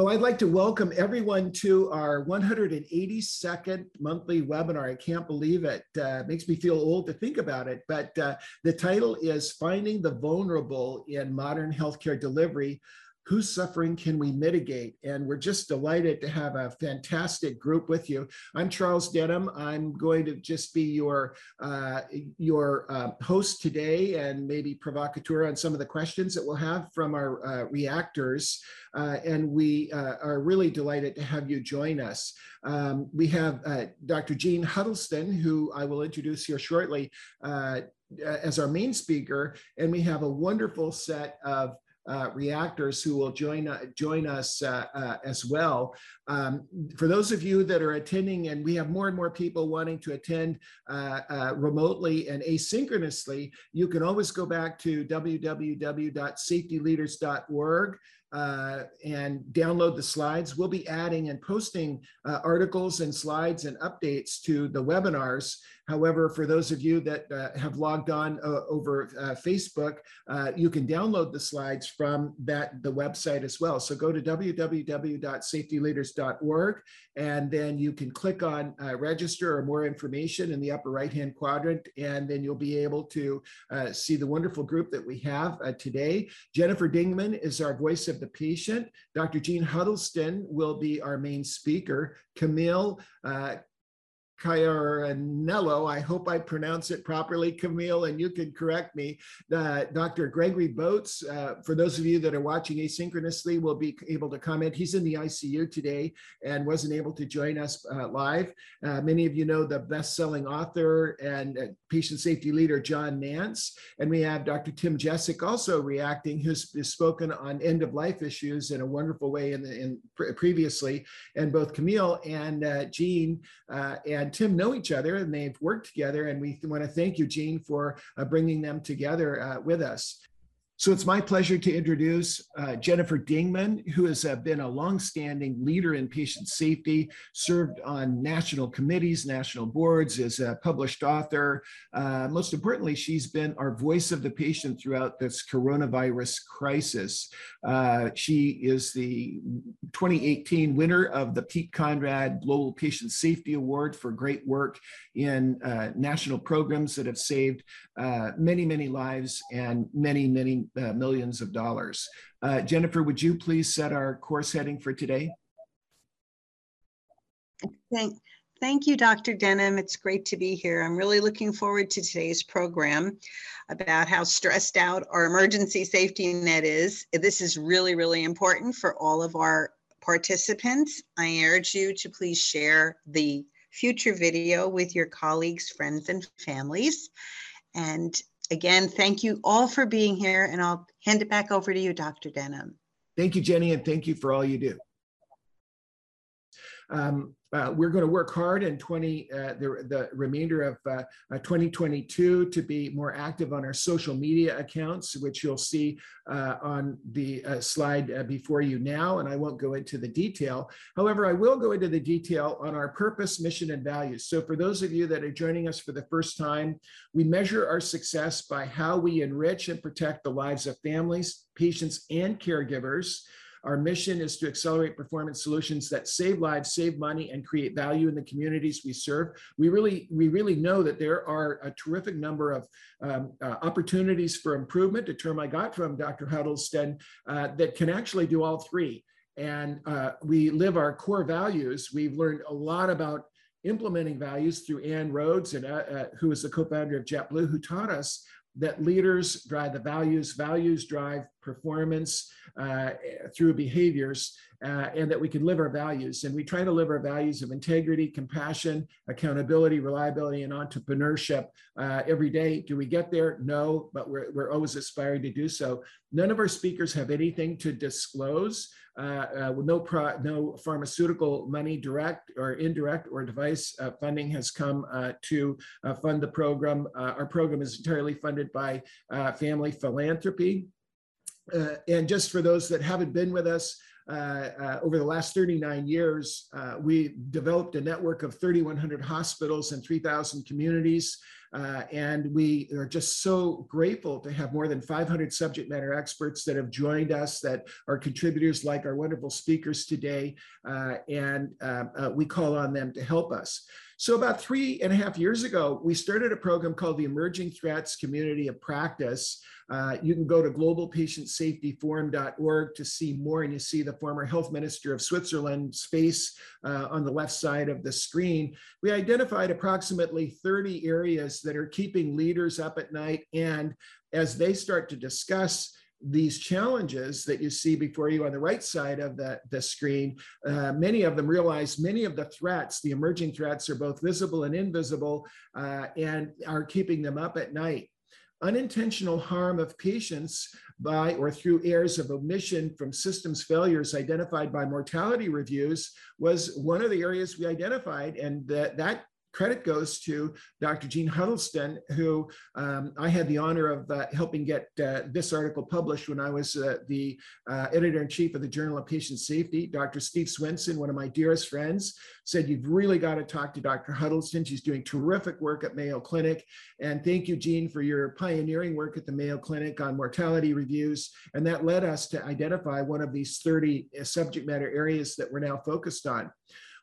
Well, I'd like to welcome everyone to our 182nd monthly webinar. I can't believe it. Uh, makes me feel old to think about it. But uh, the title is Finding the Vulnerable in Modern Healthcare Delivery whose suffering can we mitigate? And we're just delighted to have a fantastic group with you. I'm Charles Denham. I'm going to just be your uh, your uh, host today and maybe provocateur on some of the questions that we'll have from our uh, reactors. Uh, and we uh, are really delighted to have you join us. Um, we have uh, Dr. Jeanne Huddleston, who I will introduce here shortly as our main speaker. And we have a wonderful set of uh, reactors who will join, uh, join us uh, uh, as well. Um, for those of you that are attending, and we have more and more people wanting to attend uh, remotely and asynchronously, you can always go back to www.safetyleaders.org uh, and download the slides. We'll be adding and posting uh, articles and slides and updates to the webinars. However, for those of you that uh, have logged on uh, over uh, Facebook, uh, you can download the slides from that the website as well. So go to www.safetyleaders.org and then you can click on register or more information in the upper right-hand quadrant, and then you'll be able to see the wonderful group that we have today. Jennifer Dingman is our voice of the patient. Dr. Jeanne Huddleston will be our main speaker. Camille uh, Caiaranello. I hope I pronounce it properly, Camille, and you can correct me. Uh, Dr. Gregory Botz, uh, for those of you that are watching asynchronously, will be able to comment. He's in the ICU today and wasn't able to join us uh, live. Uh, many of you know the best-selling author and uh, patient safety leader, John Nance. And we have Dr. Tim Jessic also reacting, who's spoken on end-of-life issues in a wonderful way in, the, in previously. And both Camille and uh, Jeanne and Tim know each other and they've worked together. And we want to thank you, Jeanne, for uh, bringing them together uh, with us. So it's my pleasure to introduce uh, Jennifer Dingman, who has uh, been a longstanding leader in patient safety, served on national committees, national boards, is a published author. Uh, most importantly, she's been our voice of the patient throughout this coronavirus crisis. Uh, she is the 2018 winner of the Pete Conrad Global Patient Safety Award for great work in uh, national programs that have saved uh, many, many lives and many, many uh, millions of dollars. Uh, Jennifer, would you please set our course heading for today? Thank, thank you, Dr. Denham. It's great to be here. I'm really looking forward to today's program about how stressed out our emergency safety net is. This is really, really important for all of our participants. I urge you to please share the future video with your colleagues, friends, and families. And again, thank you all for being here, and I'll hand it back over to you, Dr. Denham. Thank you, Jenny, and thank you for all you do. Um, uh, we're going to work hard in 20 uh, the, the remainder of uh, uh 2022 to be more active on our social media accounts which you'll see uh, on the uh, slide before you now and i won't go into the detail. However i will go into the detail on our purpose mission and values. So for those of you that are joining us for the first time we measure our success by how we enrich and protect the lives of families patients and caregivers our mission is to accelerate performance solutions that save lives, save money, and create value in the communities we serve. We really, we really know that there are a terrific number of um, uh, opportunities for improvement, a term I got from Dr. Huddleston, uh, that can actually do all three. And uh, we live our core values. We've learned a lot about implementing values through Ann Rhoades, and, uh, uh, who is the co-founder of JetBlue, who taught us that leaders drive the values, values drive performance uh, through behaviors, uh, and that we can live our values. And we try to live our values of integrity, compassion, accountability, reliability, and entrepreneurship uh, every day. Do we get there? No, but we're, we're always aspiring to do so. None of our speakers have anything to disclose. Uh, uh, no, pro, no pharmaceutical money, direct or indirect or device uh, funding has come uh, to fund the program. Our program is entirely funded by family philanthropy. and just for those that haven't been with us, uh, uh, over the last 39 years, uh, we developed a network of 3,100 hospitals and 3,000 communities Uh, and we are just so grateful to have more than 500 subject matter experts that have joined us that are contributors like our wonderful speakers today. Uh, and uh, uh, we call on them to help us. So about three and a half years ago, we started a program called the Emerging Threats Community of Practice. Uh, you can go to globalpatientsafetyforum.org to see more, and you see the former health minister of Switzerland's face uh, on the left side of the screen. We identified approximately 30 areas that are keeping leaders up at night, and as they start to discuss these challenges that you see before you on the right side of the, the screen, uh, many of them realize many of the threats, the emerging threats, are both visible and invisible uh, and are keeping them up at night. Unintentional harm of patients by or through errors of omission from systems failures identified by mortality reviews was one of the areas we identified, and that, that credit goes to Dr. Jeanne Huddleston, who um, I had the honor of uh, helping get uh, this article published when I was uh, the uh, editor in chief of the Journal of Patient Safety. Dr. Steve Swensen, one of my dearest friends, said, You've really got to talk to Dr. Huddleston. She's doing terrific work at Mayo Clinic. And thank you, Jeanne, for your pioneering work at the Mayo Clinic on mortality reviews. And that led us to identify one of these 30 uh, subject matter areas that we're now focused on.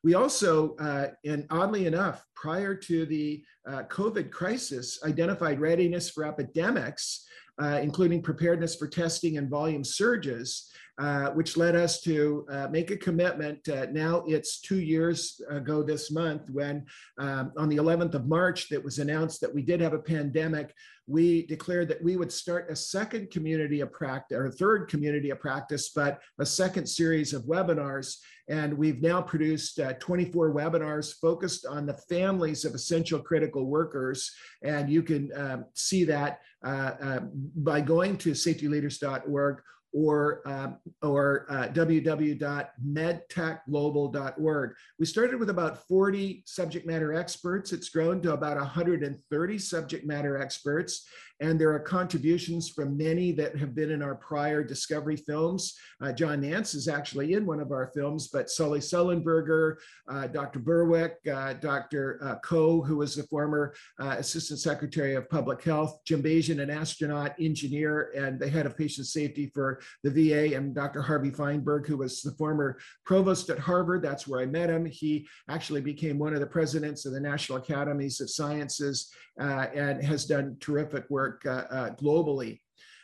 We also, uh, and oddly enough, prior to the uh, COVID crisis, identified readiness for epidemics, uh, including preparedness for testing and volume surges, uh, which led us to uh, make a commitment. Uh, now it's two years ago this month when, um, on the 11th of March, that was announced that we did have a pandemic we declared that we would start a second community of practice, or third community of practice, but a second series of webinars. And we've now produced uh, 24 webinars focused on the families of essential critical workers. And you can um, see that uh, by going to safetyleaders.org or, um, or uh, www.medtechglobal.org. We started with about 40 subject matter experts. It's grown to about 130 subject matter experts. And there are contributions from many that have been in our prior Discovery films. Uh, John Nance is actually in one of our films, but Sully Sullenberger, uh, Dr. Berwick, uh, Dr. Uh, Koh, who was the former uh, Assistant Secretary of Public Health, Jim Bagian, an astronaut, engineer, and the head of patient safety for the VA, and Dr. Harvey Fineberg, who was the former provost at Harvard. That's where I met him. He actually became one of the presidents of the National Academies of Sciences uh, and has done terrific work uh, uh, globally.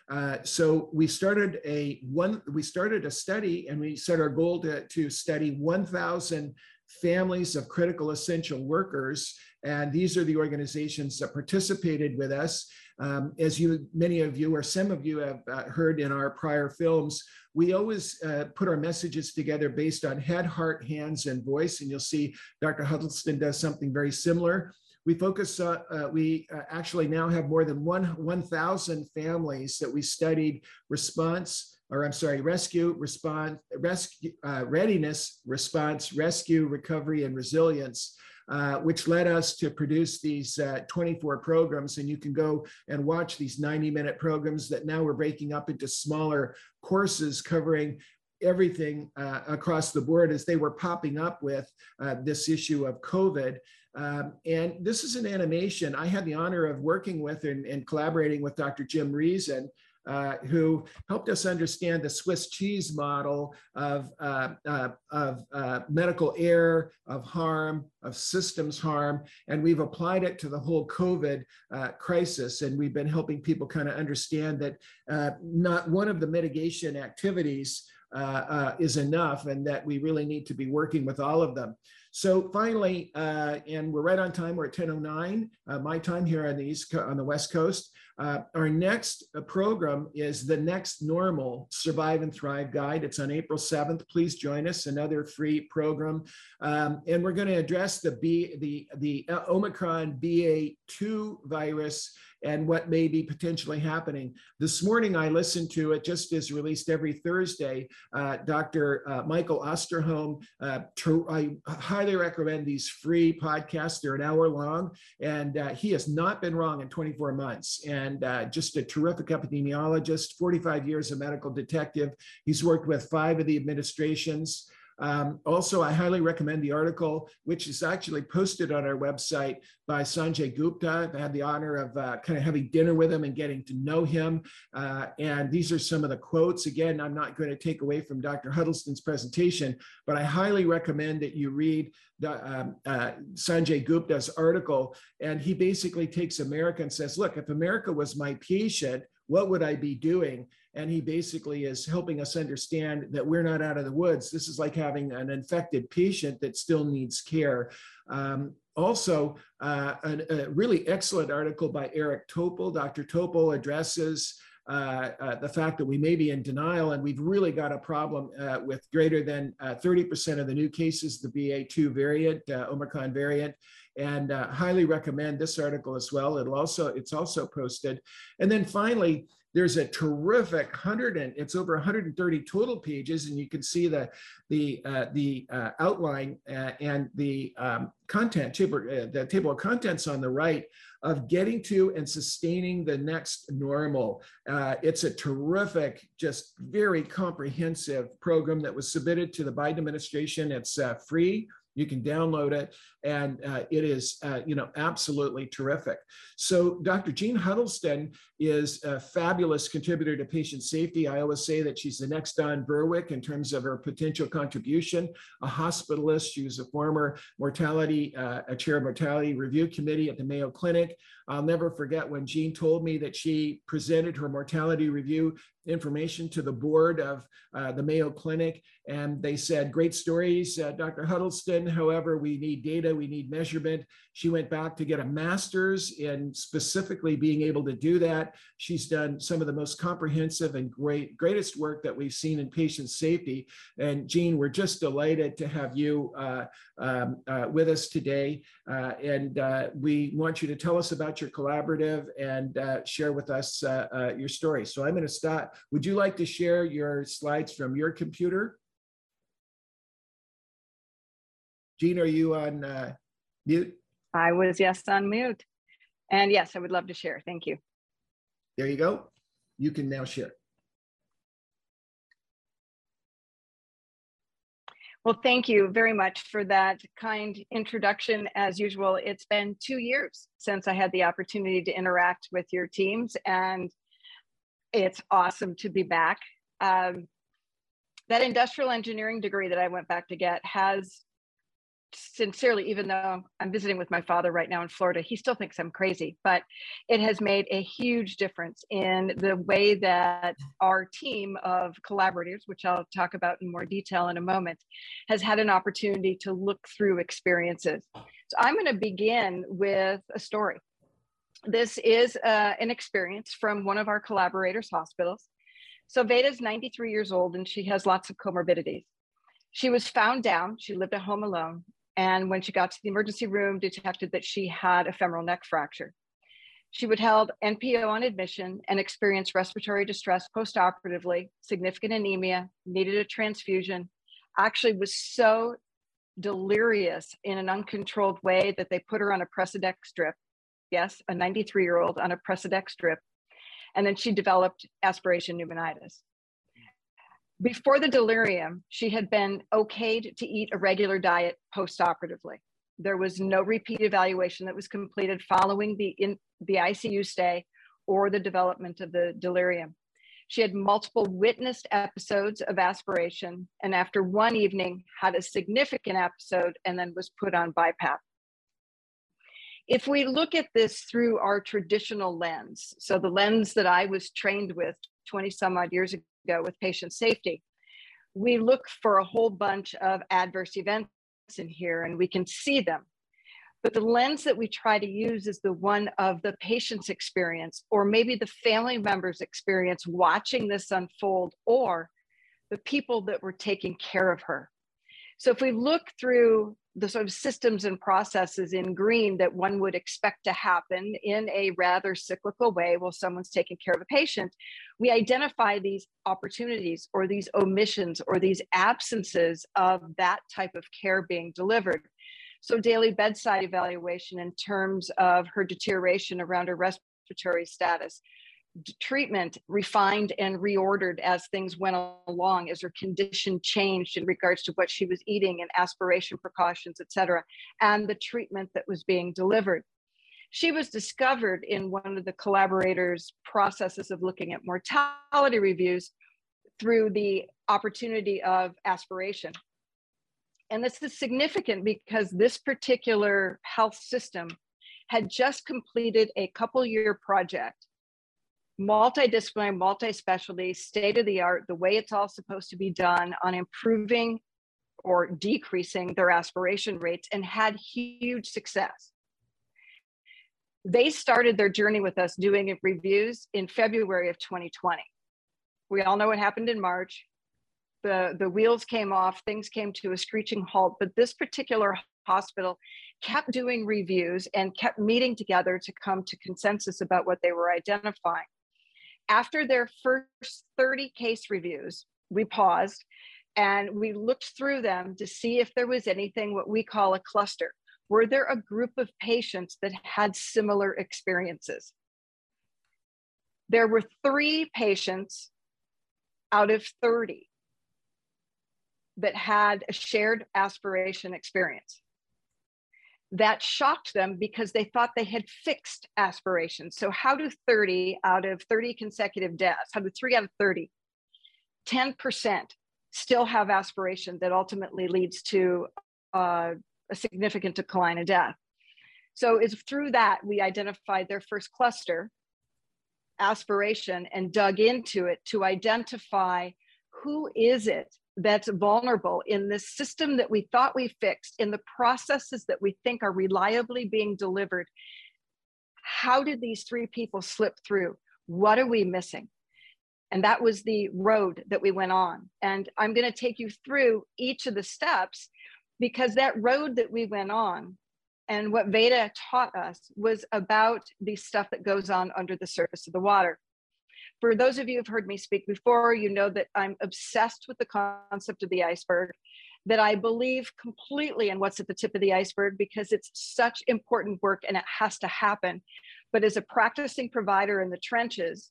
Uh, so we started a one we started a study and we set our goal to, to study 1000 families of critical essential workers. And these are the organizations that participated with us. Um, as you many of you or some of you have uh, heard in our prior films we always uh, put our messages together based on head heart hands and voice. And you'll see dr huddleston does something very similar we focus, uh, uh, we uh, actually now have more than one 1,000 families that we studied response, or I'm sorry, rescue, response, rescue, uh, readiness, response, rescue, recovery, and resilience. Uh, which led us to produce these uh, 24 programs. And you can go and watch these 90 minute programs that now we're breaking up into smaller courses covering everything uh, across the board as they were popping up with uh, this issue of COVID. Um, and this is an animation I had the honor of working with and, and collaborating with Dr. Jim Reason, uh, who helped us understand the Swiss cheese model of, uh, uh, of uh, medical error, of harm, of systems harm, and we've applied it to the whole COVID uh, crisis. And we've been helping people kind of understand that uh, not one of the mitigation activities is enough and that we really need to be working with all of them. So finally, uh, and we're right on time. We're at 10:09 uh, my time here on the east on the west coast. Uh, our next uh, program is the next normal Survive and Thrive Guide. It's on April 7th. Please join us. Another free program, um, and we're going to address the B the the uh, Omicron BA2 virus and what may be potentially happening. This morning, I listened to it just as released every Thursday. Uh, Dr. Uh, Michael Osterholm, uh, I highly recommend these free podcasts. They're an hour long, and uh, he has not been wrong in 24 months. And uh, just a terrific epidemiologist, 45 years a medical detective. He's worked with five of the administrations. Um, also, I highly recommend the article, which is actually posted on our website by Sanjay Gupta. I had the honor of uh, kind of having dinner with him and getting to know him. Uh, and these are some of the quotes. Again, I'm not going to take away from Dr. Huddleston's presentation, but I highly recommend that you read the, um, uh, Sanjay Gupta's article. And he basically takes America and says, look, if America was my patient, what would I be doing? And he basically is helping us understand that we're not out of the woods. This is like having an infected patient that still needs care. Um, also, uh, a, a, really excellent article by Eric Topol. Dr. Topol addresses uh, uh, the fact that we may be in denial and we've really got a problem uh, with greater than 30% uh, of the new cases, the BA2 variant, uh, Omicron variant and uh, highly recommend this article as well. It'll also it's also posted. And then finally, there's a terrific 100 and it's over 130 total pages, and you can see the the uh, the uh, outline uh, and the um, content table, uh, the table of contents on the right of getting to and sustaining the next normal. Uh, it's a terrific, just very comprehensive program that was submitted to the Biden administration. It's uh, free you can download it, and uh, it is, uh, you know, absolutely terrific. So Dr. Jeanne Huddleston is a fabulous contributor to patient safety. I always say that she's the next Don Berwick in terms of her potential contribution. A hospitalist, she was a former mortality, uh, a chair of mortality review committee at the Mayo Clinic. I'll never forget when Jeanne told me that she presented her mortality review information to the board of uh, the Mayo Clinic, and they said, Great stories, uh, Dr. Huddleston. However, we need data, we need measurement. She went back to get a master's in specifically being able to do that. She's done some of the most comprehensive and great, greatest work that we've seen in patient safety. And Jeanne, we're just delighted to have you uh, um, uh, with us today. Uh, and uh, we want you to tell us about your collaborative and share with us your story. So I'm going to start would you like to share your slides from your computer? Jeanne, are you on uh, mute? I was yes on mute. And yes, I would love to share. Thank you. There you go. You can now share. Well, thank you very much for that kind introduction. As usual, it's been two years since I had the opportunity to interact with your teams, and it's awesome to be back. Um, that industrial engineering degree that I went back to get has sincerely, even though I'm visiting with my father right now in Florida, he still thinks I'm crazy, but it has made a huge difference in the way that our team of collaborators, which I'll talk about in more detail in a moment, has had an opportunity to look through experiences. So I'm going to begin with a story this is uh, an experience from one of our collaborators' hospitals. So Veda's 93 years old and she has lots of comorbidities. She was found down. She lived at home alone. And when she got to the emergency room, detected that she had a femoral neck fracture. She would held NPO on admission and experienced respiratory distress postoperatively, significant anemia, needed a transfusion, actually was so delirious in an uncontrolled way that they put her on a Precedex drip. yes, a 93 year old on a Precedex drip. And then she developed aspiration pneumonitis. Before the delirium, she had been okayed to eat a regular diet postoperatively. There was no repeat evaluation that was completed following the, in, the ICU stay or the development of the delirium. She had multiple witnessed episodes of aspiration, and after one evening, had a significant episode and then was put on BiPAP if we look at this through our traditional lens, so the lens that I was trained with 20 some odd years ago with patient safety, we look for a whole bunch of adverse events in here and we can see them. But the lens that we try to use is the one of the patient's experience, or maybe the family member's experience watching this unfold, or the people that were taking care of her. So if we look through the sort of systems and processes in green that one would expect to happen in a rather cyclical way while someone's taking care of a patient, we identify these opportunities or these omissions or these absences of that type of care being delivered. So, daily bedside evaluation in terms of her deterioration around her respiratory status, treatment refined and reordered as things went along, as her condition changed in regards to what she was eating and aspiration precautions, etc and the treatment that was being delivered. She was discovered in one of the collaborators' processes of looking at mortality reviews through the opportunity of aspiration. And this is significant because this particular health system had just completed a couple year project multidisciplinary, multi-specialty, state of the art, the way it's all supposed to be done on improving or decreasing their aspiration rates and had huge success. They started their journey with us doing reviews in February of 2020. We all know what happened in March. The, the wheels came off, things came to a screeching halt, but this particular hospital kept doing reviews and kept meeting together to come to consensus about what they were identifying. After their first 30 case reviews, we paused and we looked through them to see if there was anything what we call a cluster. Were there a group of patients that had similar experiences? There were three patients out of 30 that had a shared aspiration experience that shocked them because they thought they had fixed aspirations. So, how do 30 out of 30 consecutive deaths, how do three out of 30, 10% still have aspiration that ultimately leads to uh, a significant decline in death? So, it's through that we identified their first cluster, aspiration, and dug into it to identify who is it that's vulnerable in this system that we thought we fixed, in the processes that we think are reliably being delivered. How did these three people slip through? What are we missing? And that was the road that we went on. And I'm going to take you through each of the steps because that road that we went on and what Veda taught us was about the stuff that goes on under the surface of the water for those of you who've heard me speak before, you know that I'm obsessed with the concept of the iceberg, that I believe completely in what's at the tip of the iceberg because it's such important work and it has to happen. But as a practicing provider in the trenches,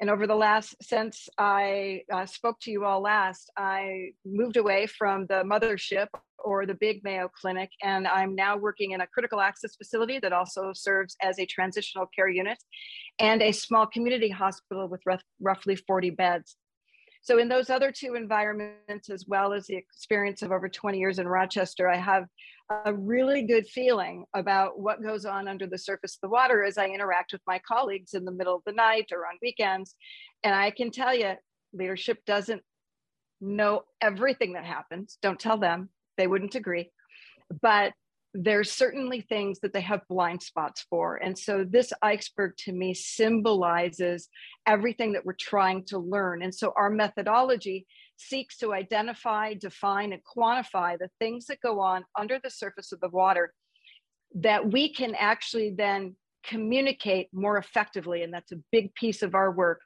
and over the last, since I uh, spoke to you all last, I moved away from the mothership or the big Mayo Clinic, and I'm now working in a critical access facility that also serves as a transitional care unit and a small community hospital with roughly 40 beds. So, in those other two environments, as well as the experience of over 20 years in Rochester, I have a really good feeling about what goes on under the surface of the water as I interact with my colleagues in the middle of the night or on weekends. And I can tell you, leadership doesn't know everything that happens. Don't tell them, they wouldn't agree. But there's certainly things that they have blind spots for. And so this iceberg to me symbolizes everything that we're trying to learn. And so our methodology seeks to identify, define, and quantify the things that go on under the surface of the water that we can actually then communicate more effectively. And that's a big piece of our work.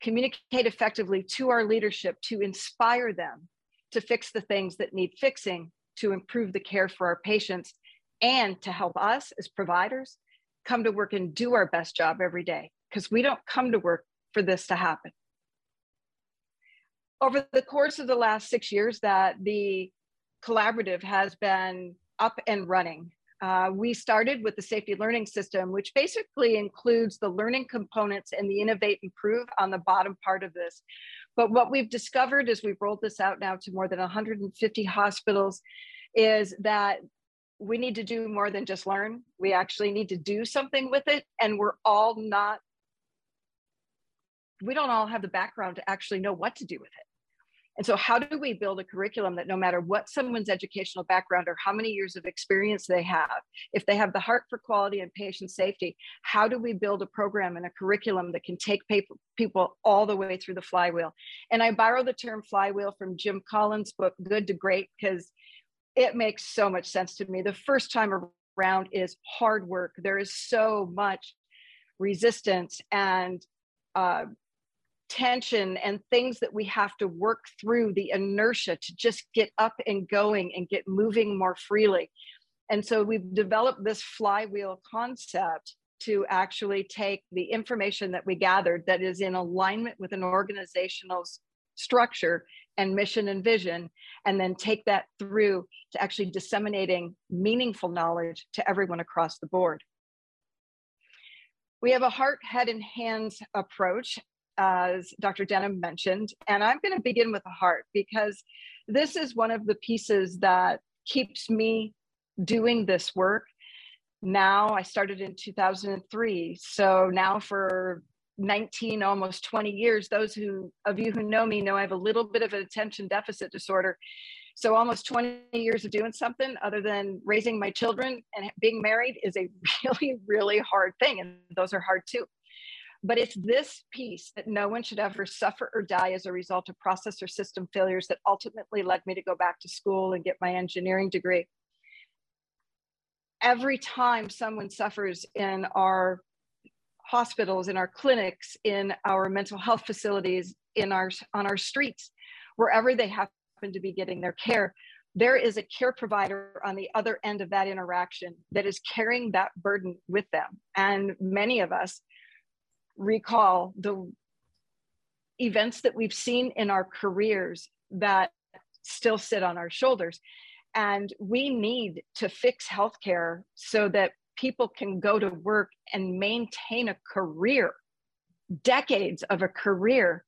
Communicate effectively to our leadership to inspire them to fix the things that need fixing to improve the care for our patients and to help us as providers come to work and do our best job every day because we don't come to work for this to happen over the course of the last six years that the collaborative has been up and running. Uh, we started with the safety learning system, which basically includes the learning components and the innovate improve on the bottom part of this. But what we've discovered as we've rolled this out now to more than 150 hospitals is that we need to do more than just learn. We actually need to do something with it. And we're all not, we don't all have the background to actually know what to do with it. And so, how do we build a curriculum that no matter what someone's educational background or how many years of experience they have, if they have the heart for quality and patient safety, how do we build a program and a curriculum that can take people all the way through the flywheel? And I borrow the term flywheel from Jim Collins' book, Good to Great, because it makes so much sense to me. The first time around is hard work. There is so much resistance and uh, tension and things that we have to work through the inertia to just get up and going and get moving more freely. And so we've developed this flywheel concept to actually take the information that we gathered that is in alignment with an organizational structure and mission and vision, and then take that through to actually disseminating meaningful knowledge to everyone across the board. We have a heart, head, and hands approach, as Dr. Denham mentioned, and I'm going to begin with the heart because this is one of the pieces that keeps me doing this work. Now, I started in 2003, so now for 19 almost 20 years those who of you who know me know i have a little bit of an attention deficit disorder so almost 20 years of doing something other than raising my children and being married is a really really hard thing and those are hard too but it's this piece that no one should ever suffer or die as a result of process or system failures that ultimately led me to go back to school and get my engineering degree every time someone suffers in our hospitals, in our clinics, in our mental health facilities, in our on our streets, wherever they happen to be getting their care, there is a care provider on the other end of that interaction that is carrying that burden with them. And many of us recall the events that we've seen in our careers that still sit on our shoulders. And we need to fix healthcare so that people can go to work and maintain a career, decades of a career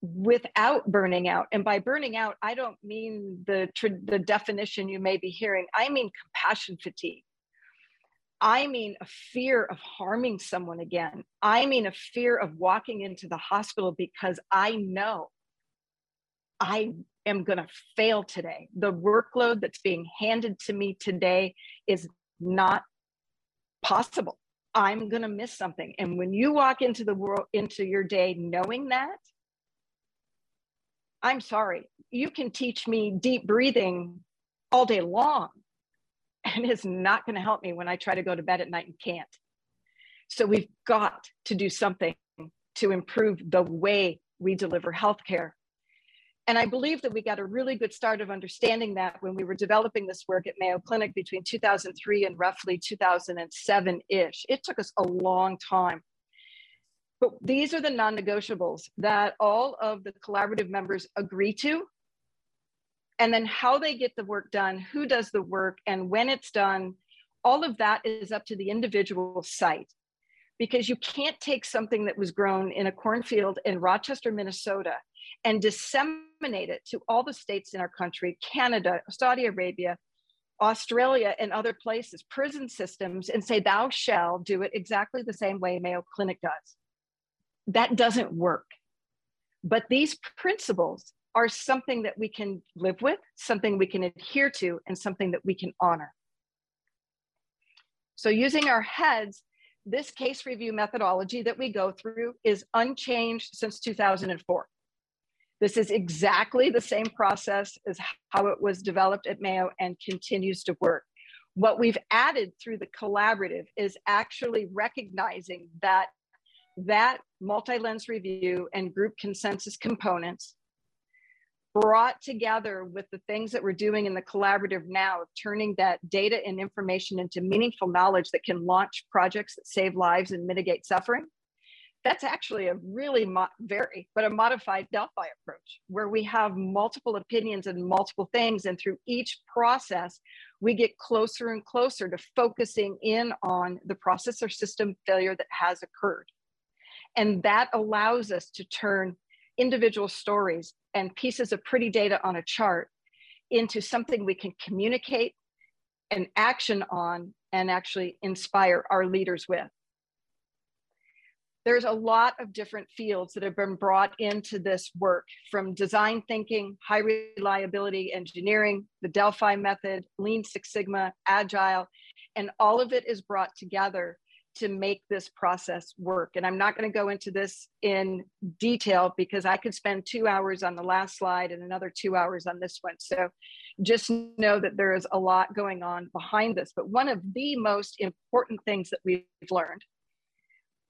without burning out. And by burning out, I don't mean the, the definition you may be hearing, I mean compassion fatigue. I mean a fear of harming someone again. I mean a fear of walking into the hospital because I know I am going to fail today. The workload that's being handed to me today is not possible. I'm going to miss something. And when you walk into the world, into your day knowing that, I'm sorry, you can teach me deep breathing all day long, and it's not going to help me when I try to go to bed at night and can't. So we've got to do something to improve the way we deliver healthcare and I believe that we got a really good start of understanding that when we were developing this work at Mayo Clinic between 2003 and roughly 2007 ish. It took us a long time. But these are the non negotiables that all of the collaborative members agree to. And then how they get the work done, who does the work, and when it's done, all of that is up to the individual site. Because you can't take something that was grown in a cornfield in Rochester, Minnesota, and disseminate it to all the states in our country Canada, Saudi Arabia, Australia, and other places, prison systems, and say, Thou shall do it exactly the same way Mayo Clinic does. That doesn't work. But these principles are something that we can live with, something we can adhere to, and something that we can honor. So, using our heads, this case review methodology that we go through is unchanged since 2004. This is exactly the same process as how it was developed at Mayo and continues to work. What we've added through the collaborative is actually recognizing that that multi-lens review and group consensus components brought together with the things that we're doing in the collaborative now of turning that data and information into meaningful knowledge that can launch projects that save lives and mitigate suffering that's actually a really very but a modified delphi approach where we have multiple opinions and multiple things and through each process we get closer and closer to focusing in on the process or system failure that has occurred. And that allows us to turn individual stories and pieces of pretty data on a chart into something we can communicate and action on and actually inspire our leaders with. There's a lot of different fields that have been brought into this work from design thinking, high reliability engineering, the Delphi method, Lean Six Sigma, Agile, and all of it is brought together to make this process work. And I'm not going to go into this in detail because I could spend two hours on the last slide and another two hours on this one. So just know that there is a lot going on behind this. But one of the most important things that we've learned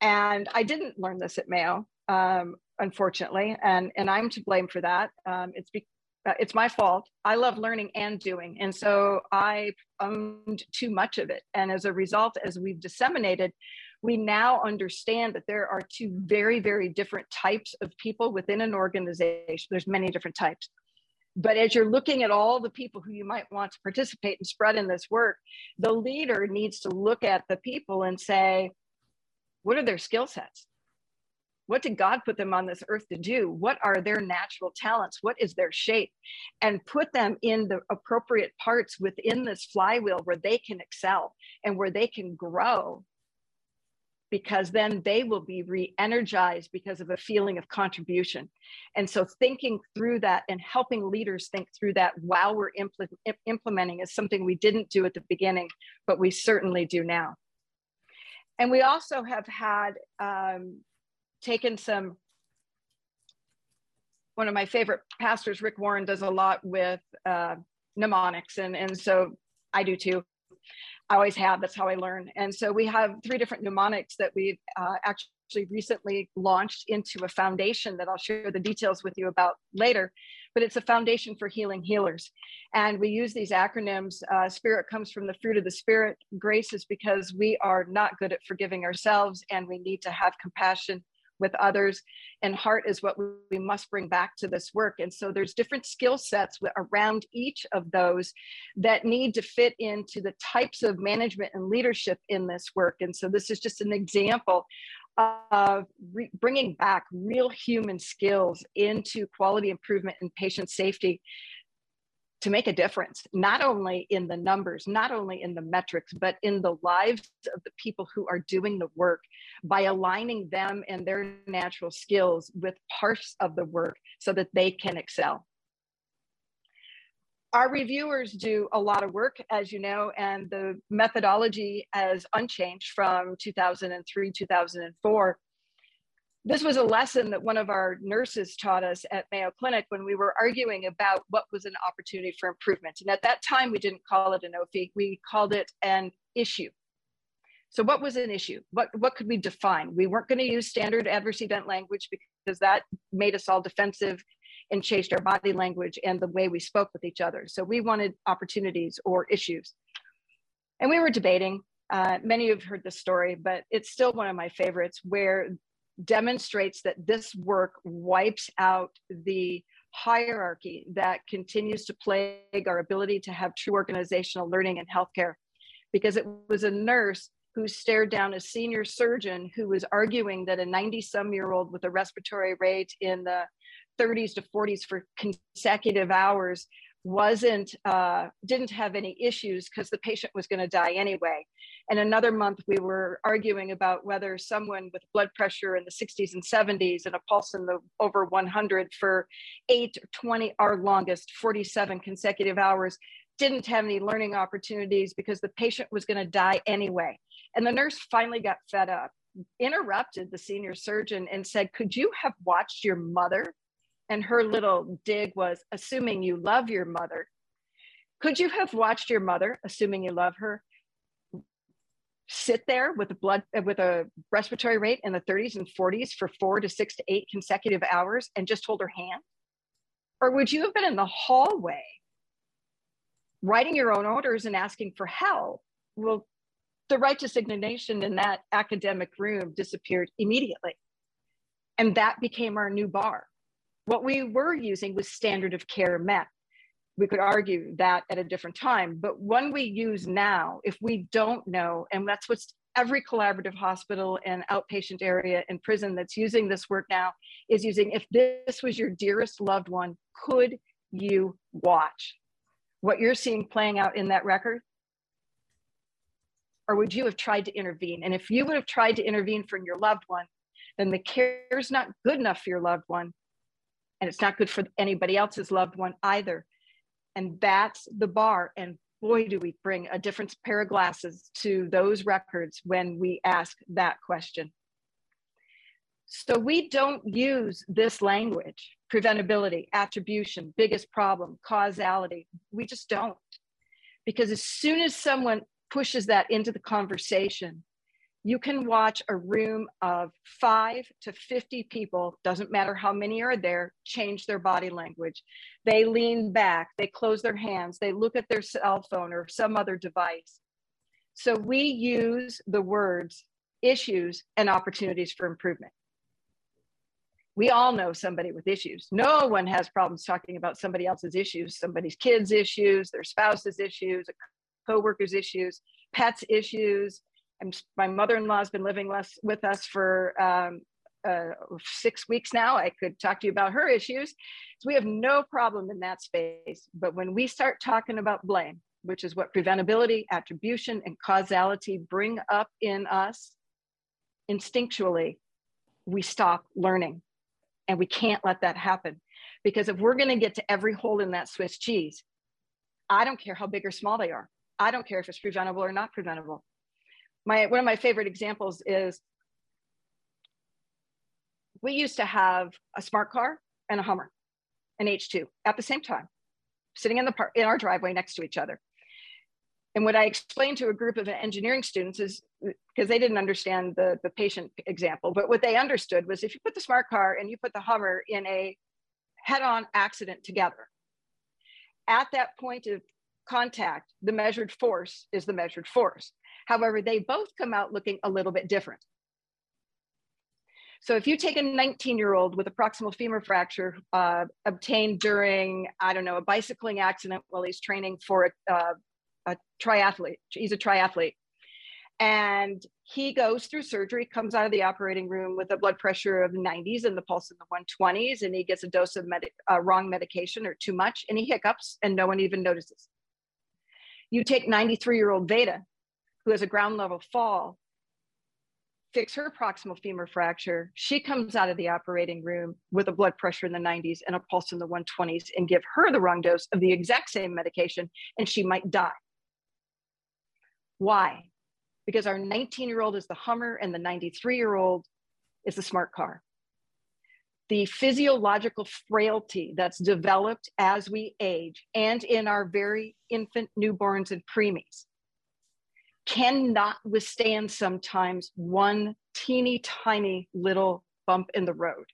and I didn't learn this at Mayo, um, unfortunately, and and I'm to blame for that. Um, it's be- uh, it's my fault. I love learning and doing. And so I owned too much of it. And as a result, as we've disseminated, we now understand that there are two very, very different types of people within an organization. There's many different types. But as you're looking at all the people who you might want to participate and spread in this work, the leader needs to look at the people and say, what are their skill sets? What did God put them on this earth to do? What are their natural talents? What is their shape? And put them in the appropriate parts within this flywheel where they can excel and where they can grow because then they will be re-energized because of a feeling of contribution and so thinking through that and helping leaders think through that while we're impl- implementing is something we didn't do at the beginning but we certainly do now and we also have had um, taken some one of my favorite pastors rick warren does a lot with uh, mnemonics and, and so i do too I always have. That's how I learn. And so we have three different mnemonics that we've uh, actually recently launched into a foundation that I'll share the details with you about later. But it's a foundation for healing healers. And we use these acronyms. Uh, spirit comes from the fruit of the Spirit. Grace is because we are not good at forgiving ourselves and we need to have compassion with others and heart is what we must bring back to this work. And so there's different skill sets around each of those that need to fit into the types of management and leadership in this work. And so this is just an example of bringing back real human skills into quality improvement and patient safety to make a difference, not only in the numbers, not only in the metrics, but in the lives of the people who are doing the work by aligning them and their natural skills with parts of the work so that they can excel. Our reviewers do a lot of work, as you know, and the methodology has unchanged from 2003, 2004 this was a lesson that one of our nurses taught us at Mayo Clinic when we were arguing about what was an opportunity for improvement. And at that time, we didn't call it an OFI, we called it an issue. So what was an issue? What, what could we define? We weren't gonna use standard adverse event language because that made us all defensive and changed our body language and the way we spoke with each other. So we wanted opportunities or issues. And we were debating, uh, many have heard this story, but it's still one of my favorites where demonstrates that this work wipes out the hierarchy that continues to plague our ability to have true organizational learning in healthcare. Because it was a nurse who stared down a senior surgeon who was arguing that a 90 some year old with a respiratory rate in the 30s to 40s for consecutive hours wasn't uh, didn't have any issues because the patient was going to die anyway. And another month we were arguing about whether someone with blood pressure in the 60s and 70s and a pulse in the over 100 for 8 or 20 our longest 47 consecutive hours didn't have any learning opportunities because the patient was going to die anyway. And the nurse finally got fed up interrupted the senior surgeon and said could you have watched your mother and her little dig was assuming you love your mother. Could you have watched your mother assuming you love her sit there with a blood with a respiratory rate in the 30s and 40s for four to six to eight consecutive hours and just hold her hand? Or would you have been in the hallway writing your own orders and asking for help? Well the righteous indignation in that academic room disappeared immediately. And that became our new bar what we were using was standard of care met. We could argue that at a different time, but one we use now, if we don't know, and that's what's every collaborative hospital and outpatient area and prison that's using this work now is using if this was your dearest loved one, could you watch what you're seeing playing out in that record? Or would you have tried to intervene? And if you would have tried to intervene for your loved one, then the care is not good enough for your loved one and it's not good for anybody else's loved one either. And that's the bar. And boy, do we bring a different pair of glasses to those records when we ask that question. So we don't use this language preventability, attribution, biggest problem, causality. We just don't. Because as soon as someone pushes that into the conversation, you can watch a room of five to 50 people, doesn't matter how many are there, change their body language. They lean back, they close their hands, they look at their cell phone or some other device. So we use the words issues and opportunities for improvement. We all know somebody with issues. No one has problems talking about somebody else's issues, somebody's kids' issues, their spouse's issues, a co-worker's issues, pets' issues, my mother-in-law has been living less with us for um, uh, six weeks now. I could talk to you about her issues. So we have no problem in that space. But when we start talking about blame, which is what preventability, attribution, and causality bring up in us instinctually, we stop learning. And we can't let that happen. Because if we're going to get to every hole in that Swiss cheese, I don't care how big or small they are. I don't care if it's preventable or not preventable my one of my favorite examples is we used to have a smart car and a Hummer, an H2 at the same time, sitting in the par- in our driveway next to each other. And what I explained to a group of engineering students is because they didn't understand the, the patient example, but what they understood was if you put the smart car and you put the Hummer in a head-on accident together, at that point of contact, the measured force is the measured force. However, they both come out looking a little bit different. So if you take a 19 year old with a proximal femur fracture uh, obtained during, I don't know, a bicycling accident while he's training for a, uh, a triathlete, he's a triathlete, and he goes through surgery, comes out of the operating room with a blood pressure of 90s and the pulse in the 120s, and he gets a dose of med- uh, wrong medication or too much, and he hiccups, and no one even notices. You take 93 year old Veda, who has a ground level fall, fix her proximal femur fracture. She comes out of the operating room with a blood pressure in the 90s and a pulse in the 120s and give her the wrong dose of the exact same medication and she might die. Why? Because our 19 year old is the Hummer and the 93 year old is the smart car. The physiological frailty that's developed as we age and in our very infant newborns and preemies cannot withstand sometimes one teeny tiny little bump in the road.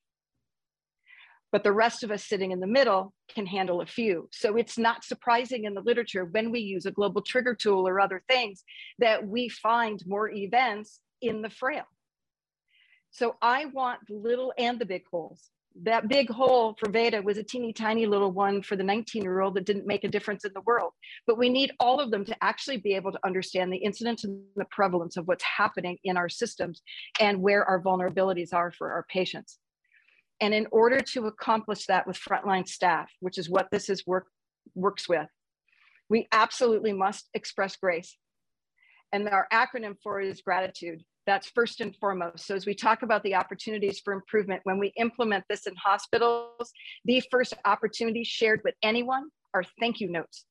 But the rest of us sitting in the middle can handle a few. So it's not surprising in the literature when we use a global trigger tool or other things that we find more events in the frail. So I want the little and the big holes that big hole for Veda was a teeny tiny little one for the 19 year old that didn't make a difference in the world. But we need all of them to actually be able to understand the incidence and the prevalence of what's happening in our systems and where our vulnerabilities are for our patients. And in order to accomplish that with frontline staff, which is what this is work, works with, we absolutely must express grace. And our acronym for it is gratitude. That's first and foremost. So as we talk about the opportunities for improvement, when we implement this in hospitals, the first opportunity shared with anyone are thank you notes.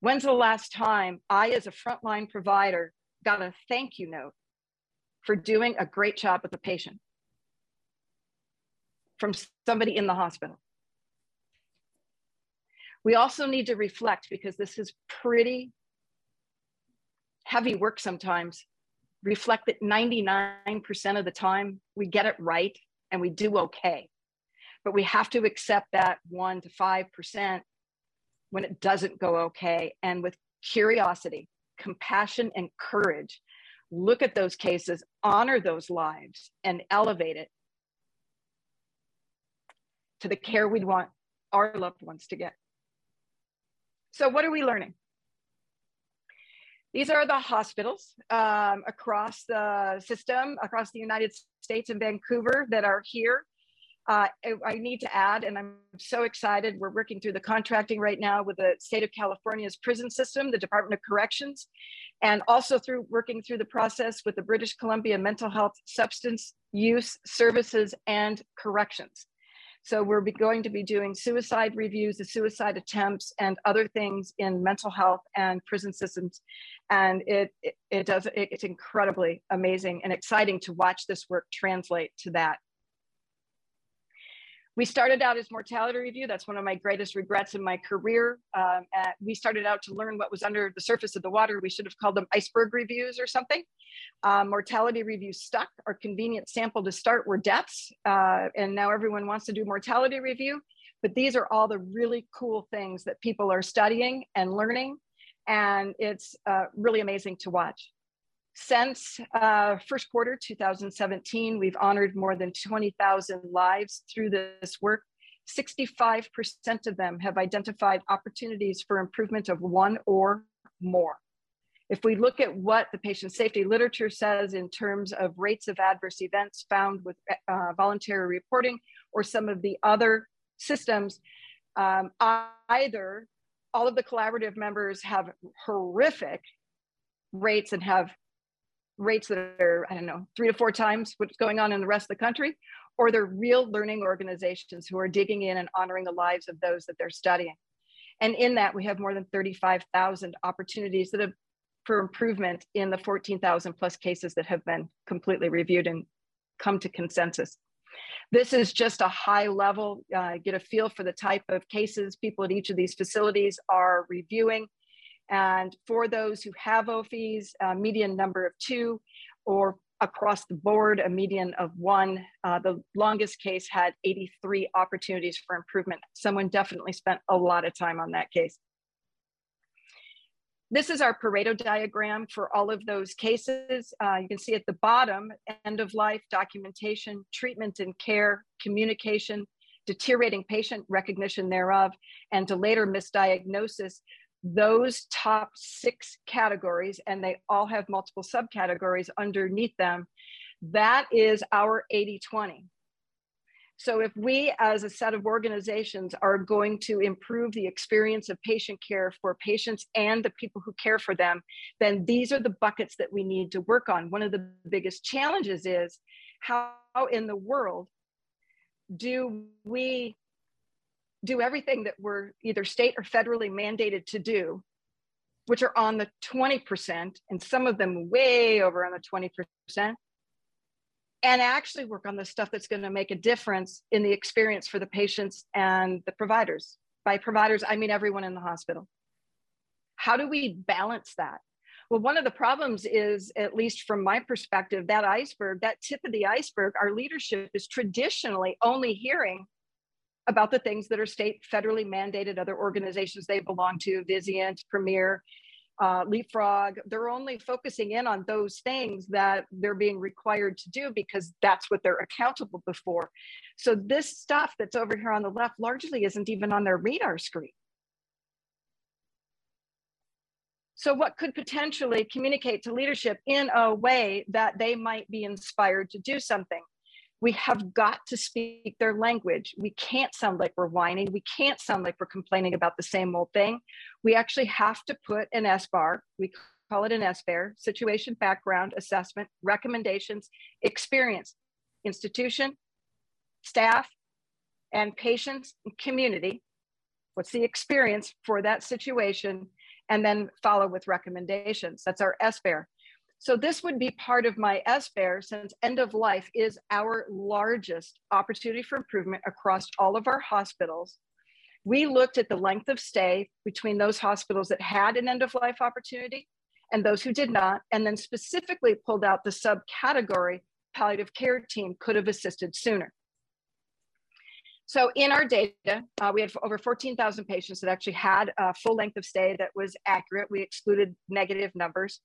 When's the last time I, as a frontline provider, got a thank you note for doing a great job with a patient from somebody in the hospital? We also need to reflect because this is pretty heavy work sometimes reflect that 99% of the time we get it right and we do okay. But we have to accept that 1% to 5% when it doesn't go okay. And with curiosity, compassion, and courage, look at those cases, honor those lives, and elevate it to the care we'd want our loved ones to get. So, what are we learning? These are the hospitals um, across the system, across the United States and Vancouver that are here. Uh, I need to add, and I'm so excited, we're working through the contracting right now with the state of California's prison system, the Department of Corrections, and also through working through the process with the British Columbia Mental Health Substance Use Services and Corrections. So we're going to be doing suicide reviews, the suicide attempts, and other things in mental health and prison systems. And it, it, it does, it, it's incredibly amazing and exciting to watch this work translate to that. We started out as mortality review. That's one of my greatest regrets in my career. Um, we started out to learn what was under the surface of the water. We should have called them iceberg reviews or something. Uh, mortality review stuck. Our convenient sample to start were deaths. Uh, and now everyone wants to do mortality review. But these are all the really cool things that people are studying and learning. And it's uh, really amazing to watch. Since uh, first quarter 2017, we've honored more than 20,000 lives through this work. 65% of them have identified opportunities for improvement of one or more. If we look at what the patient safety literature says in terms of rates of adverse events found with uh, voluntary reporting or some of the other systems, um, either all of the collaborative members have horrific rates and have rates that are, I don't know, three to four times what's going on in the rest of the country, or they're real learning organizations who are digging in and honoring the lives of those that they're studying. And in that, we have more than 35,000 opportunities that have for improvement in the 14,000 plus cases that have been completely reviewed and come to consensus. This is just a high level, uh, get a feel for the type of cases people at each of these facilities are reviewing. And for those who have OFIs, a median number of two, or across the board, a median of one. Uh, the longest case had 83 opportunities for improvement. Someone definitely spent a lot of time on that case. This is our Pareto diagram for all of those cases. Uh, you can see at the bottom, end of life, documentation, treatment and care, communication, deteriorating patient recognition thereof, and to later misdiagnosis those top six categories, and they all have multiple subcategories underneath them, that is our 80 20. So, if we as a set of organizations are going to improve the experience of patient care for patients and the people who care for them, then these are the buckets that we need to work on. One of the biggest challenges is how in the world do we do everything that we're either state or federally mandated to do, which are on the 20%, and some of them way over on the 20%, and actually work on the stuff that's going to make a difference in the experience for the patients and the providers. By providers, I mean everyone in the hospital. How do we balance that? Well, one of the problems is, at least from my perspective, that iceberg, that tip of the iceberg, our leadership is traditionally only hearing about the things that are state federally mandated other organizations they belong to, Vizient, Premier, uh, Leapfrog. They're only focusing in on those things that they're being required to do because that's what they're accountable before. So this stuff that's over here on the left largely isn't even on their radar screen. So what could potentially communicate to leadership in a way that they might be inspired to do something? We have got to speak their language. We can't sound like we're whining. We can't sound like we're complaining about the same old thing. We actually have to put an S bar, we call it an SBAR, situation, background, assessment, recommendations, experience, institution, staff, and patients and community. What's the experience for that situation? And then follow with recommendations. That's our SBAR. So this would be part of my SBAR since end of life is our largest opportunity for improvement across all of our hospitals. We looked at the length of stay between those hospitals that had an end of life opportunity and those who did not, and then specifically pulled out the subcategory palliative care team could have assisted sooner. So in our data, uh, we had over 14,000 patients that actually had a full length of stay that was accurate. We excluded negative numbers.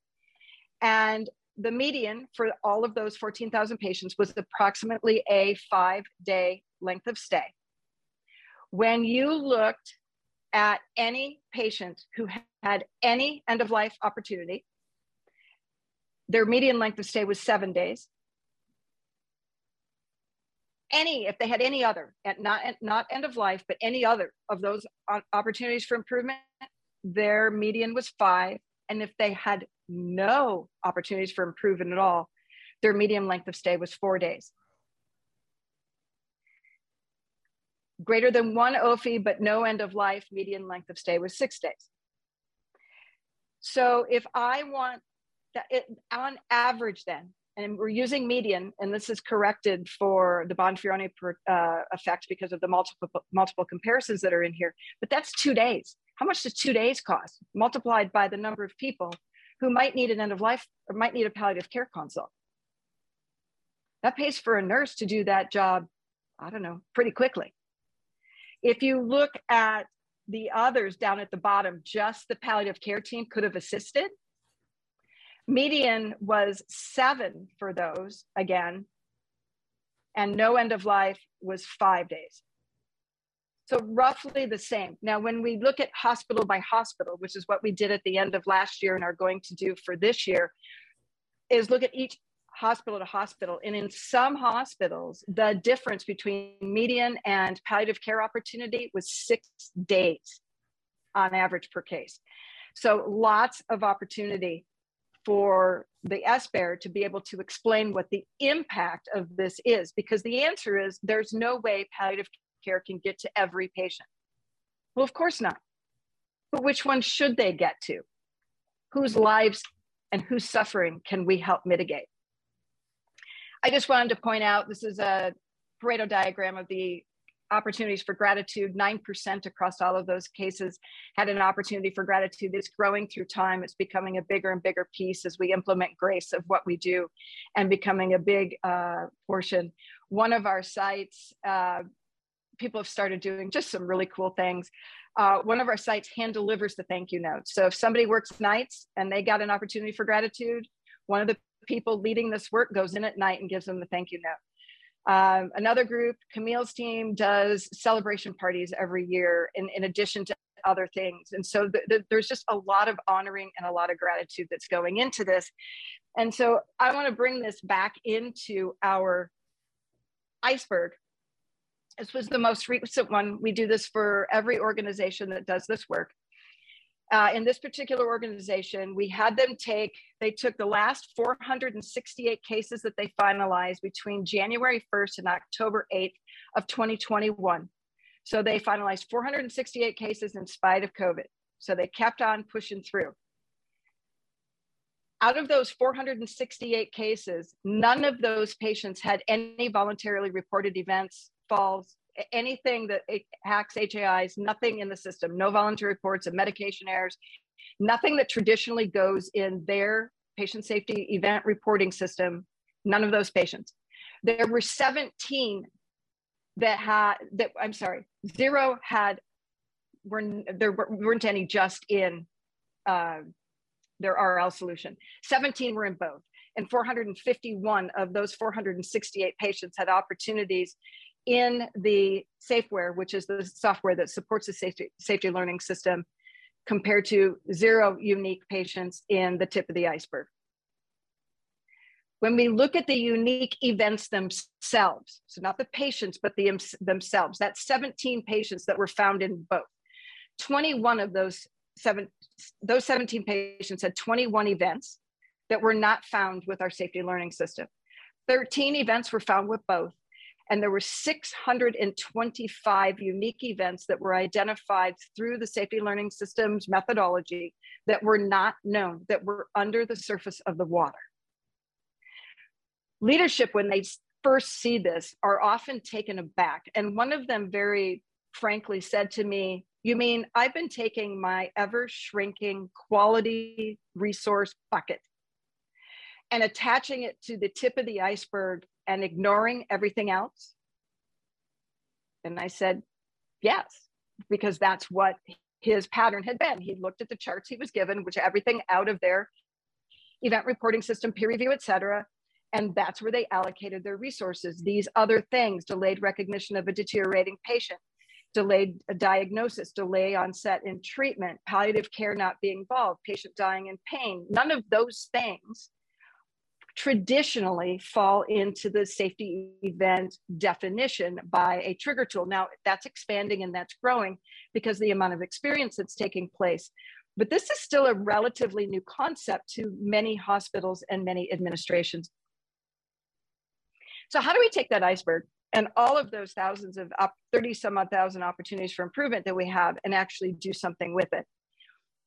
And the median for all of those 14,000 patients was approximately a five day length of stay. When you looked at any patient who had any end of life opportunity, their median length of stay was seven days. Any, if they had any other, not, not end of life, but any other of those uh, opportunities for improvement, their median was five. And if they had no opportunities for improvement at all, their median length of stay was four days. Greater than one OFI, but no end of life, median length of stay was six days. So if I want that, it, on average, then, and we're using median, and this is corrected for the Bonferroni uh, effect because of the multiple multiple comparisons that are in here. But that's two days. How much does two days cost? Multiplied by the number of people who might need an end of life or might need a palliative care consult. That pays for a nurse to do that job, I don't know, pretty quickly. If you look at the others down at the bottom, just the palliative care team could have assisted. Median was seven for those again, and no end of life was five days. So roughly the same. Now, when we look at hospital by hospital, which is what we did at the end of last year and are going to do for this year, is look at each hospital to hospital. And in some hospitals, the difference between median and palliative care opportunity was six days on average per case. So lots of opportunity for the SBARE to be able to explain what the impact of this is, because the answer is there's no way palliative care can get to every patient. Well, of course not. But which one should they get to? Whose lives and whose suffering can we help mitigate? I just wanted to point out this is a Pareto diagram of the opportunities for gratitude. 9% across all of those cases had an opportunity for gratitude. It's growing through time. It's becoming a bigger and bigger piece as we implement grace of what we do and becoming a big uh, portion. One of our sites, uh, people have started doing just some really cool things. Uh, one of our sites hand delivers the thank you note. So if somebody works nights and they got an opportunity for gratitude, one of the people leading this work goes in at night and gives them the thank you note. Um, another group, Camille's team, does celebration parties every year in, in addition to other things. And so th- th- there's just a lot of honoring and a lot of gratitude that's going into this. And so I want to bring this back into our iceberg. This was the most recent one. We do this for every organization that does this work uh, in this particular organization, we had them take, they took the last 468 cases that they finalized between January 1st and October 8th of 2021. So they finalized 468 cases in spite of COVID. So they kept on pushing through. Out of those 468 cases, none of those patients had any voluntarily reported events, falls, anything that hacks HAIs, nothing in the system, no voluntary reports of medication errors, nothing that traditionally goes in their patient safety event reporting system, none of those patients. There were 17 that had, that I'm sorry, zero had, were, there weren't any just in uh, their RL solution. 17 were in both. And 451 of those 468 patients had opportunities in the SafeWare, which is the software that supports the safety, safety learning system, compared to zero unique patients in the tip of the iceberg. When we look at the unique events themselves, so not the patients, but the themselves, that's 17 patients that were found in both. 21 of those seven, those 17 patients had 21 events that were not found with our safety learning system. 13 events were found with both, and there were 625 unique events that were identified through the safety learning systems methodology that were not known, that were under the surface of the water. Leadership, when they first see this, are often taken aback. And one of them very frankly said to me, You mean I've been taking my ever shrinking quality resource bucket and attaching it to the tip of the iceberg and ignoring everything else? And I said, yes, because that's what his pattern had been. He looked at the charts he was given, which everything out of their event reporting system, peer review, et cetera. And that's where they allocated their resources. These other things, delayed recognition of a deteriorating patient, delayed diagnosis, delay onset in treatment, palliative care not being involved, patient dying in pain, none of those things traditionally fall into the safety event definition by a trigger tool. Now that's expanding and that's growing because the amount of experience that's taking place. But this is still a relatively new concept to many hospitals and many administrations. So how do we take that iceberg and all of those thousands of 30 some odd thousand opportunities for improvement that we have and actually do something with it?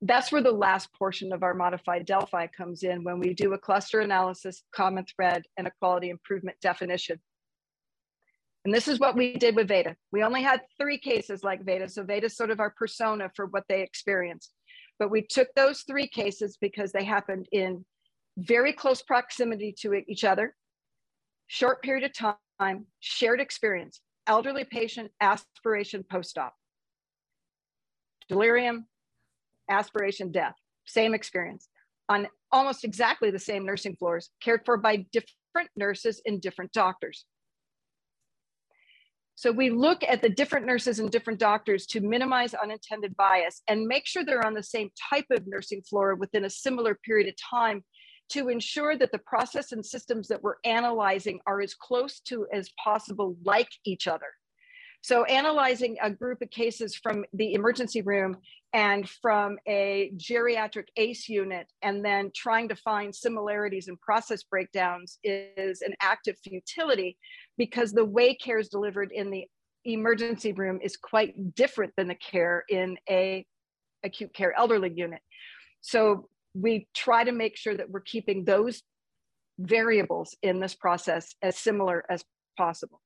That's where the last portion of our modified Delphi comes in when we do a cluster analysis, common thread, and a quality improvement definition. And this is what we did with Veda. We only had three cases like Veda. So Veda is sort of our persona for what they experienced. But we took those three cases because they happened in very close proximity to each other, short period of time, shared experience, elderly patient, aspiration, post-op. Delirium, aspiration, death, same experience on almost exactly the same nursing floors, cared for by different nurses and different doctors. So we look at the different nurses and different doctors to minimize unintended bias and make sure they're on the same type of nursing floor within a similar period of time to ensure that the process and systems that we're analyzing are as close to as possible like each other. So analyzing a group of cases from the emergency room and from a geriatric ACE unit, and then trying to find similarities and process breakdowns is an act of futility because the way care is delivered in the emergency room is quite different than the care in a acute care elderly unit. So we try to make sure that we're keeping those variables in this process as similar as possible.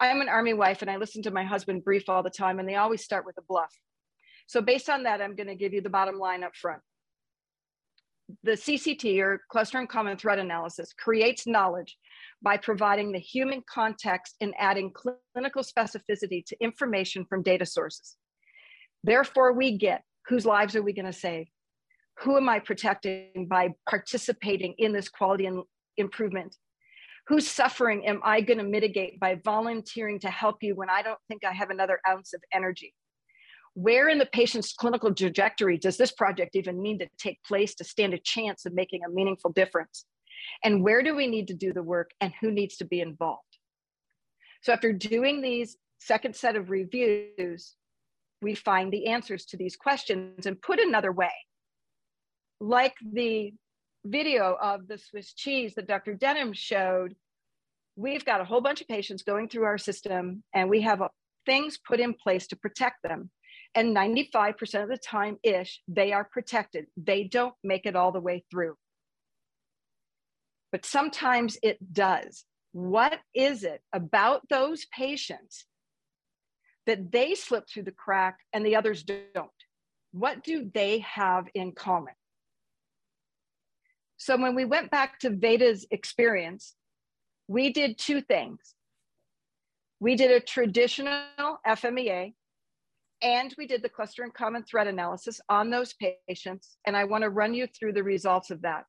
I'm an army wife and I listen to my husband brief all the time and they always start with a BLUF. So based on that, I'm gonna give you the bottom line up front. The CCT or cluster and common thread analysis creates knowledge by providing the human context and adding clinical specificity to information from data sources. Therefore, we get whose lives are we gonna save? Who am I protecting by participating in this quality and improvement? Whose suffering am I going to mitigate by volunteering to help you when I don't think I have another ounce of energy? Where in the patient's clinical trajectory does this project even need to take place to stand a chance of making a meaningful difference? And where do we need to do the work and who needs to be involved? So after doing these second set of reviews, we find the answers to these questions and put another way, like the video of the Swiss cheese that Dr. Denham showed, we've got a whole bunch of patients going through our system and we have things put in place to protect them. And 95% of the time ish, they are protected. They don't make it all the way through. But sometimes it does. What is it about those patients that they slip through the crack and the others don't? What do they have in common? So when we went back to Veda's experience, we did two things. We did a traditional FMEA and we did the cluster and common thread analysis on those patients. And I wanna run you through the results of that.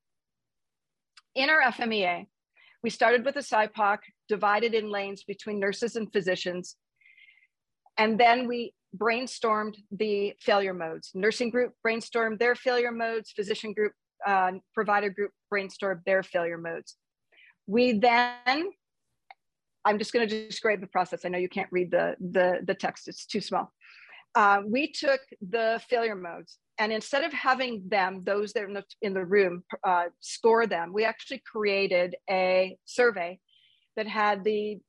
In our FMEA, we started with a SIPOC divided in lanes between nurses and physicians. And then we brainstormed the failure modes. Nursing group brainstormed their failure modes, physician group uh, provider group brainstorm their failure modes. We then, I'm just going to describe the process. I know you can't read the, the, the text, it's too small. Uh, we took the failure modes and instead of having them, those that are in the, in the room, uh, score them, we actually created a survey that had the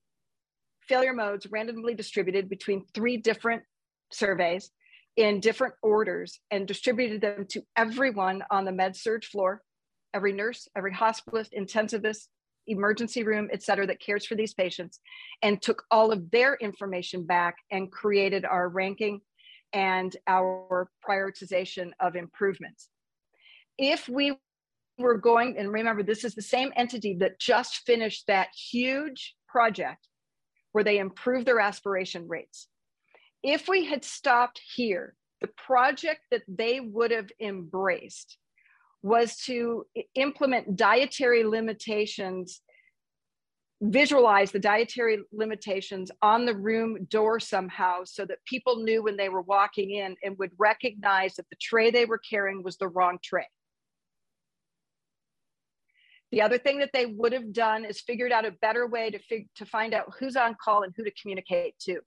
failure modes randomly distributed between three different surveys in different orders and distributed them to everyone on the med surg floor, every nurse, every hospitalist, intensivist, emergency room, et cetera, that cares for these patients, and took all of their information back and created our ranking and our prioritization of improvements. If we were going, and remember, this is the same entity that just finished that huge project where they improved their aspiration rates if we had stopped here, the project that they would have embraced was to implement dietary limitations, visualize the dietary limitations on the room door somehow so that people knew when they were walking in and would recognize that the tray they were carrying was the wrong tray. The other thing that they would have done is figured out a better way to, to find out who's on call and who to communicate to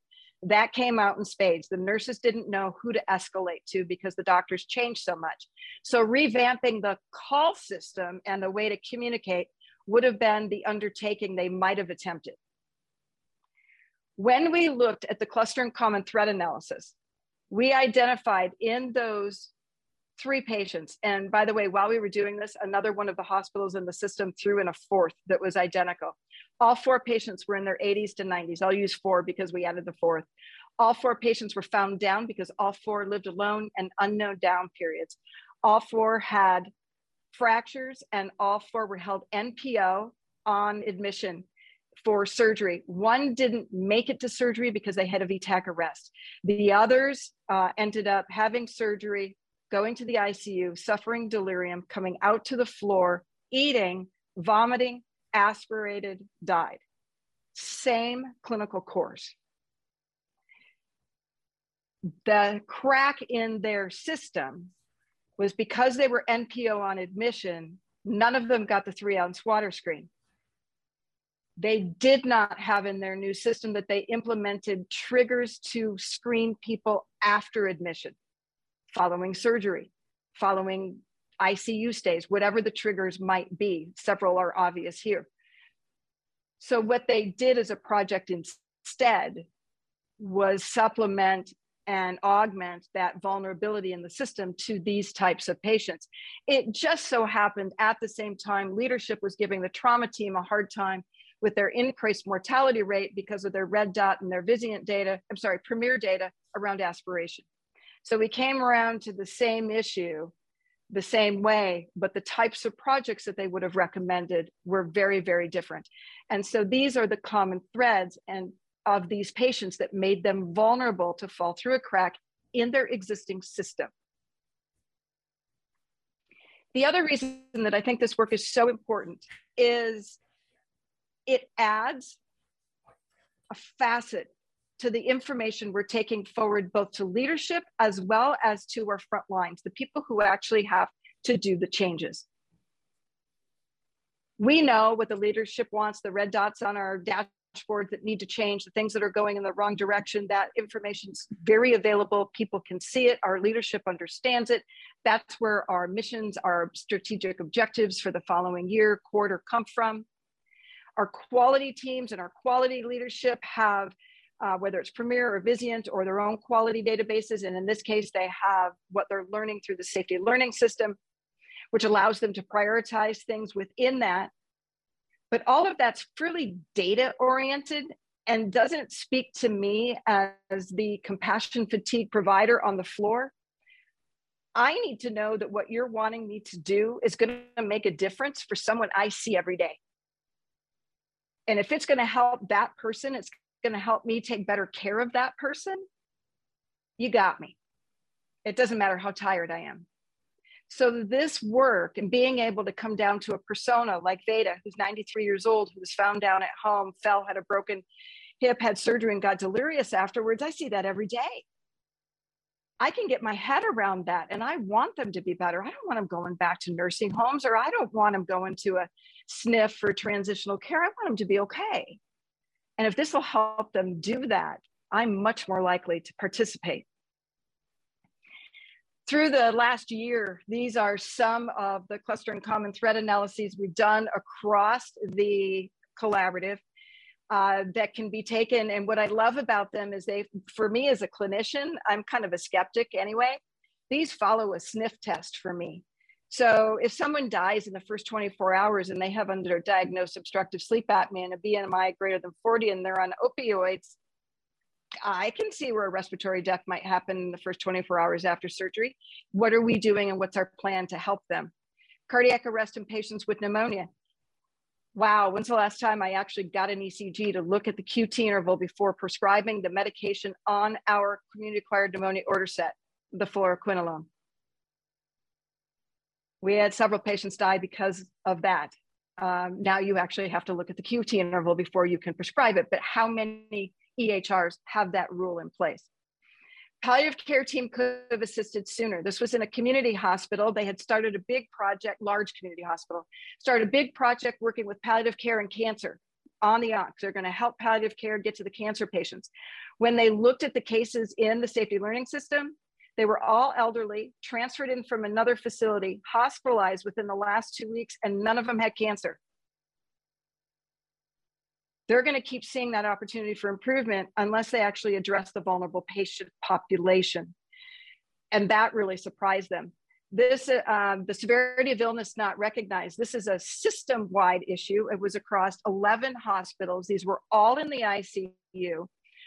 that came out in spades. The nurses didn't know who to escalate to because the doctors changed so much. So, revamping the call system and the way to communicate would have been the undertaking they might have attempted. When we looked at the cluster and common thread analysis, we identified in those three patients. And by the way, while we were doing this, another one of the hospitals in the system threw in a fourth that was identical. All four patients were in their 80s to 90s. I'll use four because we added the fourth. All four patients were found down because all four lived alone and unknown down periods. All four had fractures and all four were held NPO on admission for surgery. One didn't make it to surgery because they had a V-tach arrest. The others uh, ended up having surgery, going to the ICU, suffering delirium, coming out to the floor, eating, vomiting, aspirated, died. Same clinical course. The crack in their system was because they were NPO on admission, none of them got the three ounce water screen. They did not have in their new system that they implemented triggers to screen people after admission, following surgery, following ICU stays, whatever the triggers might be. Several are obvious here. So, what they did as a project instead was supplement and augment that vulnerability in the system to these types of patients. It just so happened at the same time, leadership was giving the trauma team a hard time with their increased mortality rate because of their red dot and their Vizient data, I'm sorry, Premier data around aspiration. So we came around to the same issue the same way, but the types of projects that they would have recommended were very, very different. And so these are the common threads and of these patients that made them vulnerable to fall through a crack in their existing system. The other reason that I think this work is so important is it adds a facet to the information we're taking forward, both to leadership as well as to our front lines, the people who actually have to do the changes. We know what the leadership wants, the red dots on our dashboard that need to change, the things that are going in the wrong direction. That information is very available. People can see it. Our leadership understands it. That's where our missions, our strategic objectives for the following year, quarter come from. Our quality teams and our quality leadership have, uh, whether it's Premier or Vizient or their own quality databases. And in this case, they have what they're learning through the safety learning system, which allows them to prioritize things within that. But all of that's fairly data oriented and doesn't speak to me as the compassion fatigue provider on the floor. I need to know that what you're wanting me to do is going to make a difference for someone I see every day. And if it's going to help that person, it's going to help me take better care of that person. You got me. It doesn't matter how tired I am. So, this work and being able to come down to a persona like Veda, who's 93 years old, who was found down at home, fell, had a broken hip, had surgery, and got delirious afterwards, I see that every day. I can get my head around that. And I want them to be better. I don't want them going back to nursing homes or I don't want them going to a SNF for transitional care. I want them to be okay. And if this will help them do that, I'm much more likely to participate. Through the last year, these are some of the cluster and common thread analyses we've done across the collaborative uh, that can be taken. And what I love about them is they, for me as a clinician, I'm kind of a skeptic anyway. These follow a sniff test for me. So if someone dies in the first 24 hours and they have under underdiagnosed obstructive sleep apnea and a BMI greater than 40 and they're on opioids, I can see where a respiratory death might happen in the first 24 hours after surgery. What are we doing and what's our plan to help them? Cardiac arrest in patients with pneumonia wow, when's the last time I actually got an ECG to look at the QT interval before prescribing the medication on our community acquired pneumonia order set, the fluoroquinolone? We had several patients die because of that. Um, now you actually have to look at the QT interval before you can prescribe it, but how many EHRs have that rule in place? palliative care team could have assisted sooner. This was in a community hospital. They had started a big project, large community hospital, started a big project working with palliative care and cancer on the ONCs. They're going to help palliative care get to the cancer patients. When they looked at the cases in the safety learning system, they were all elderly, transferred in from another facility, hospitalized within the last two weeks, and none of them had cancer they're going to keep seeing that opportunity for improvement unless they actually address the vulnerable patient population. And that really surprised them. this, um, the severity of illness not recognized, this is a system-wide issue. It was across 11 hospitals. These were all in the ICU.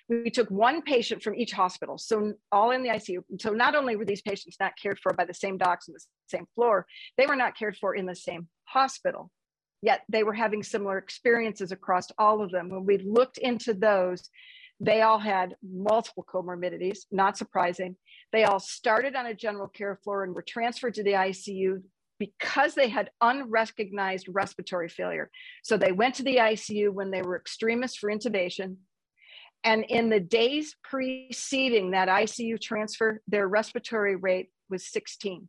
We took one patient from each hospital, so all in the ICU. So not only were these patients not cared for by the same docs on the same floor, they were not cared for in the same hospital. Yet they were having similar experiences across all of them. When we looked into those, they all had multiple comorbidities, not surprising. They all started on a general care floor and were transferred to the ICU because they had unrecognized respiratory failure. So they went to the ICU when they were extremists for intubation. And in the days preceding that ICU transfer, their respiratory rate was 16.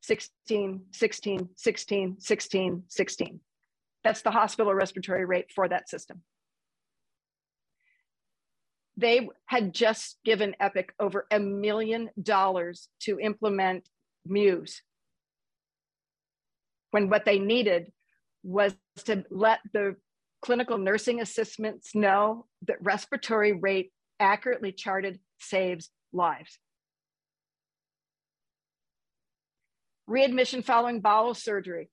16, 16, 16, 16, 16. That's the hospital respiratory rate for that system they had just given Epic over a million dollars to implement MEWS. When what they needed was to let the clinical nursing assistants know that respiratory rate accurately charted saves lives. Readmission following bowel surgery,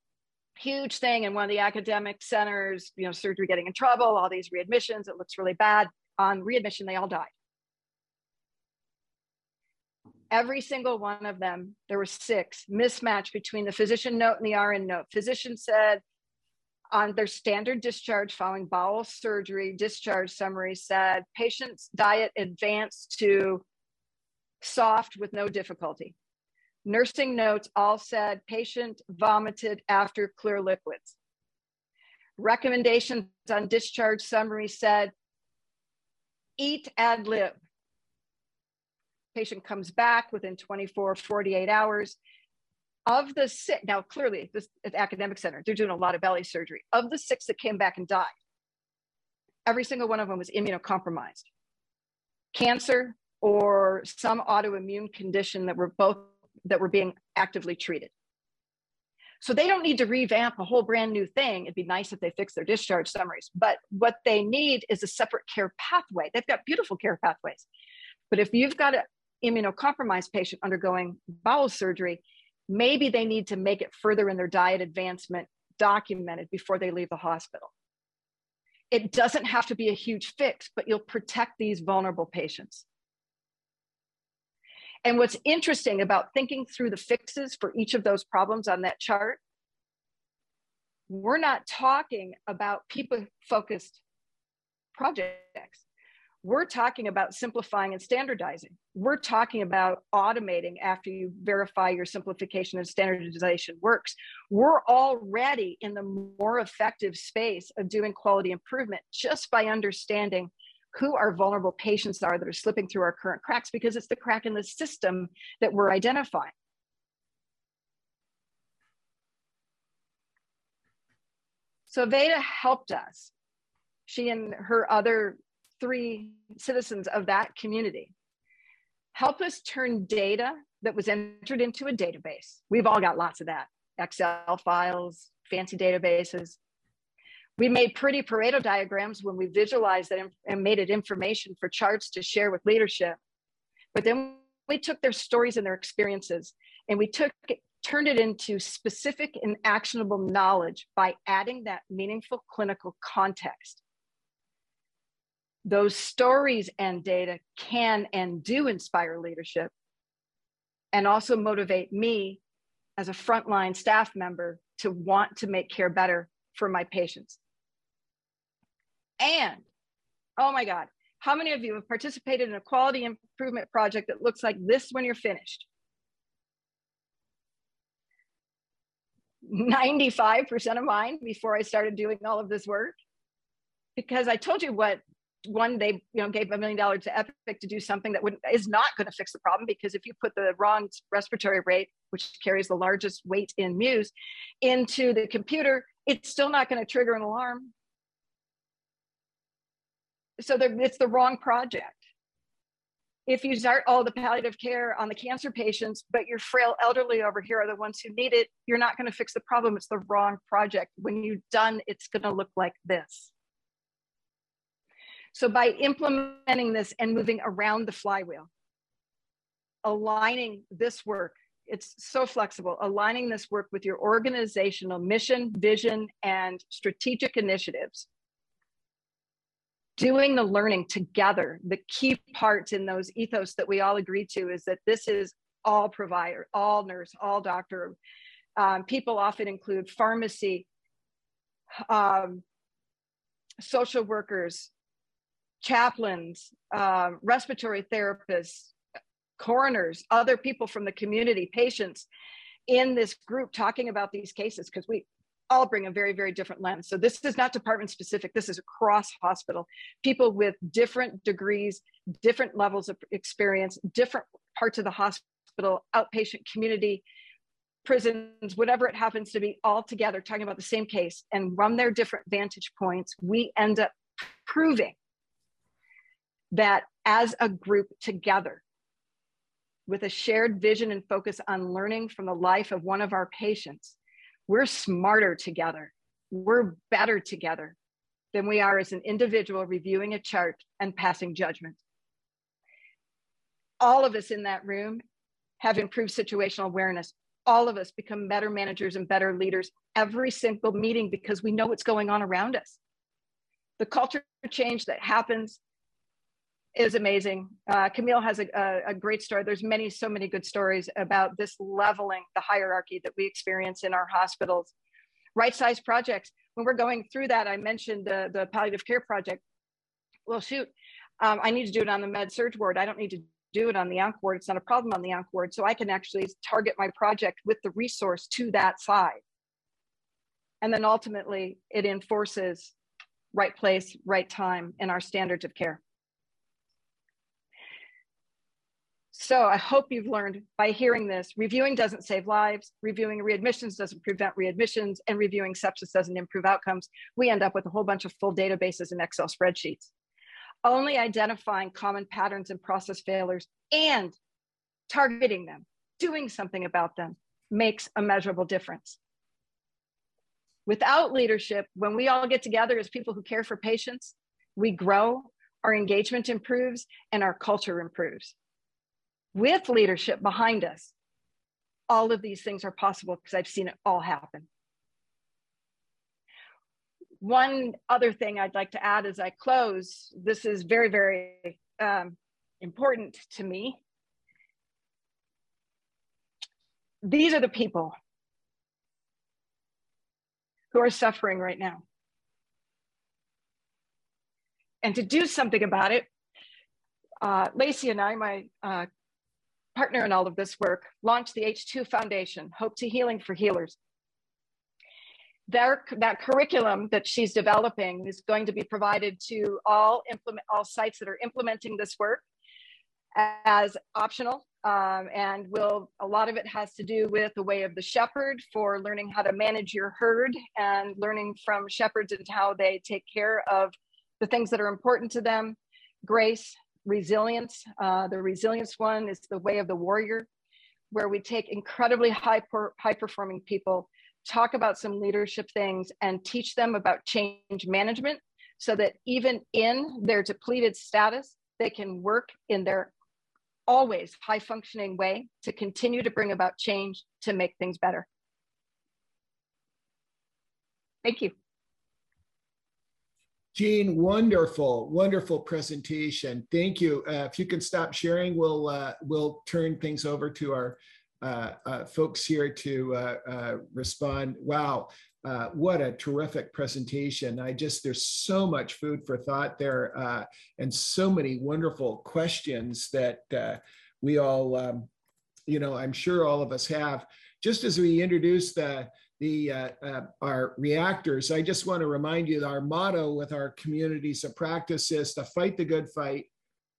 huge thing in one of the academic centers, you know, surgery getting in trouble, all these readmissions, it looks really bad on readmission, they all died. Every single one of them, there were six, mismatch between the physician note and the RN note. Physician said on their standard discharge following bowel surgery, discharge summary said patient's diet advanced to soft with no difficulty. Nursing notes all said patient vomited after clear liquids. Recommendations on discharge summary said eat ad lib. Patient comes back within 24, 48 hours. Of the six, now clearly this at academic center, they're doing a lot of belly surgery. Of the six that came back and died, every single one of them was immunocompromised. Cancer or some autoimmune condition that were both that were being actively treated. So they don't need to revamp a whole brand new thing. It'd be nice if they fix their discharge summaries, but what they need is a separate care pathway. They've got beautiful care pathways. But if you've got an immunocompromised patient undergoing bowel surgery, maybe they need to make it further in their diet advancement documented before they leave the hospital. It doesn't have to be a huge fix, but you'll protect these vulnerable patients. And what's interesting about thinking through the fixes for each of those problems on that chart, we're not talking about people focused projects. We're talking about simplifying and standardizing. We're talking about automating after you verify your simplification and standardization works. We're already in the more effective space of doing quality improvement just by understanding who our vulnerable patients are that are slipping through our current cracks because it's the crack in the system that we're identifying. So Veda helped us, she and her other three citizens of that community, help us turn data that was entered into a database. We've all got lots of that, Excel files, fancy databases, we made pretty Pareto diagrams when we visualized it and made it information for charts to share with leadership. But then we took their stories and their experiences and we took turned it into specific and actionable knowledge by adding that meaningful clinical context. Those stories and data can and do inspire leadership and also motivate me as a frontline staff member to want to make care better for my patients. And oh my God, how many of you have participated in a quality improvement project that looks like this when you're finished? 95% of mine before I started doing all of this work. Because I told you what one they you know gave a million dollars to Epic to do something that would is not going to fix the problem because if you put the wrong respiratory rate, which carries the largest weight in MEWS, into the computer, it's still not going to trigger an alarm so it's the wrong project. If you start all the palliative care on the cancer patients, but your frail elderly over here are the ones who need it, you're not going to fix the problem. It's the wrong project. When you're done, it's going to look like this. So by implementing this and moving around the flywheel, aligning this work It's so flexible, aligning this work with your organizational mission, vision, and strategic initiatives. Doing the learning together. The key parts in those ethos that we all agree to is that this is all provider, all nurse, all doctor. Um, people often include pharmacy, um, social workers, chaplains, uh, respiratory therapists, coroners, other people from the community, patients in this group talking about these cases because we all bring a very, very different lens. So this is not department specific, this is across hospital. People with different degrees, different levels of experience, different parts of the hospital, outpatient community, prisons, whatever it happens to be, all together talking about the same case and from their different vantage points, we end up proving that as a group together, with a shared vision and focus on learning from the life of one of our patients, we're smarter together. We're better together than we are as an individual reviewing a chart and passing judgment. All of us in that room have improved situational awareness. All of us become better managers and better leaders every single meeting because we know what's going on around us. The culture change that happens is amazing. Uh, Camille has a, a, a, great story. There's many, so many good stories about this leveling the hierarchy that we experience in our hospitals. Right size projects. When we're going through that, I mentioned the, the palliative care project. Well, shoot, um, I need to do it on the med surg ward. I don't need to do it on the onc ward. It's not a problem on the onc ward. So I can actually target my project with the resource to that side. And then ultimately, it enforces right place, right time in our standards of care. So I hope you've learned by hearing this, reviewing doesn't save lives, reviewing readmissions doesn't prevent readmissions, and reviewing sepsis doesn't improve outcomes. We end up with a whole bunch of full databases and Excel spreadsheets. Only identifying common patterns and process failures and targeting them, doing something about them makes a measurable difference. Without leadership, when we all get together as people who care for patients, we grow, our engagement improves, and our culture improves with leadership behind us, all of these things are possible because I've seen it all happen. One other thing I'd like to add as I close, this is very, very um, important to me. These are the people who are suffering right now. And to do something about it, uh, Lacey and I, my uh, partner in all of this work, launched the H2 Foundation, Hope to Healing for Healers. Their, that curriculum that she's developing is going to be provided to all implement all sites that are implementing this work as optional um, and will a lot of it has to do with the way of the shepherd for learning how to manage your herd and learning from shepherds and how they take care of the things that are important to them grace resilience. Uh, the resilience one is the way of the warrior, where we take incredibly high, per, high performing people, talk about some leadership things, and teach them about change management so that even in their depleted status, they can work in their always high functioning way to continue to bring about change to make things better. Thank you. Jeanne, wonderful, wonderful presentation. Thank you. Uh, if you can stop sharing, we'll uh, we'll turn things over to our uh, uh folks here to uh, uh, respond. Wow, what a terrific presentation! I just there's so much food for thought there, and so many wonderful questions that we all, um, you know, I'm sure all of us have. Just as we introduce the the uh, uh, our reactors, I just want to remind you that our motto with our communities of practice is to fight the good fight,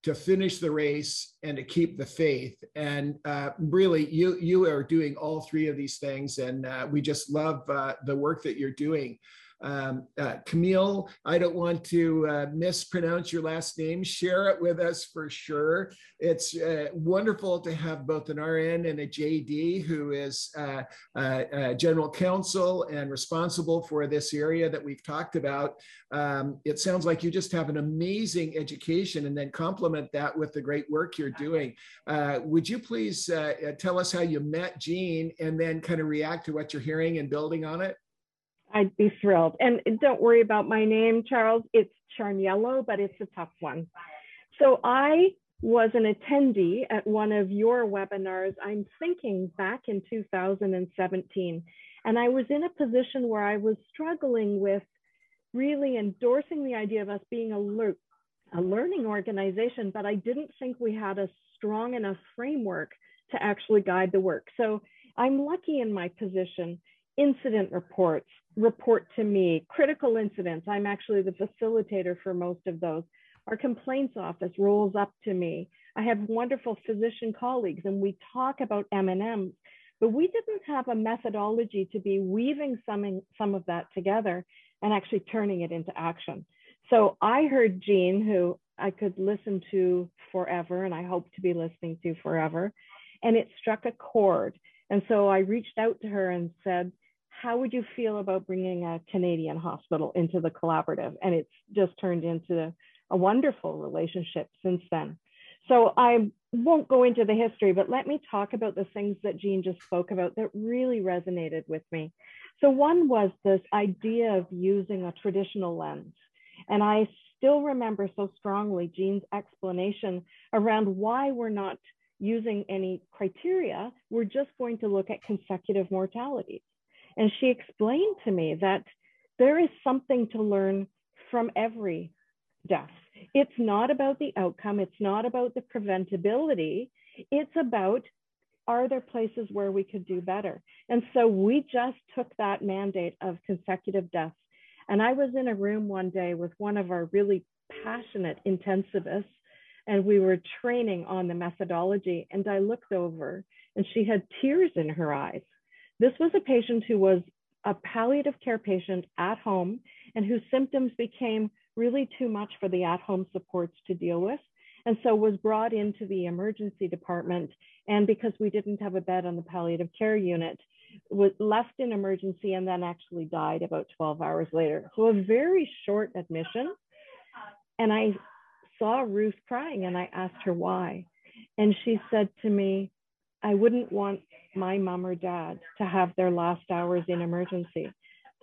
to finish the race, and to keep the faith. And uh, really, you you are doing all three of these things, and uh, we just love uh, the work that you're doing. Um, uh, Camille, I don't want to uh, mispronounce your last name. Share it with us for sure. It's uh, wonderful to have both an RN and a JD who is uh, uh, general counsel and responsible for this area that we've talked about. Um, it sounds like you just have an amazing education and then complement that with the great work you're doing. would you please tell us how you met Jeanne and then kind of react to what you're hearing and building on it? I'd be thrilled. And don't worry about my name, Charles. It's Charniello, but it's a tough one. So I was an attendee at one of your webinars, I'm thinking back in 2017. And I was in a position where I was struggling with really endorsing the idea of us being a, le a learning organization, but I didn't think we had a strong enough framework to actually guide the work. So I'm lucky in my position incident reports report to me, critical incidents. I'm actually the facilitator for most of those. Our complaints office rolls up to me. I have wonderful physician colleagues and we talk about M&Ms, but we didn't have a methodology to be weaving some, some of that together and actually turning it into action. So I heard Jeanne, who I could listen to forever and I hope to be listening to forever, and it struck a chord. And so I reached out to her and said, how would you feel about bringing a Canadian hospital into the collaborative? And it's just turned into a wonderful relationship since then. So I won't go into the history, but let me talk about the things that Jeanne just spoke about that really resonated with me. So one was this idea of using a traditional lens. And I still remember so strongly Jeanne's explanation around why we're not using any criteria. We're just going to look at consecutive mortalities. And she explained to me that there is something to learn from every death. It's not about the outcome, it's not about the preventability, it's about are there places where we could do better? And so we just took that mandate of consecutive deaths. And I was in a room one day with one of our really passionate intensivists, and we were training on the methodology. And I looked over, and she had tears in her eyes. This was a patient who was a palliative care patient at home and whose symptoms became really too much for the at home supports to deal with. And so was brought into the emergency department. And because we didn't have a bed on the palliative care unit, was left in emergency and then actually died about 12 hours later. So a very short admission. And I saw Ruth crying and I asked her why. And she said to me, I wouldn't want my mom or dad to have their last hours in emergency.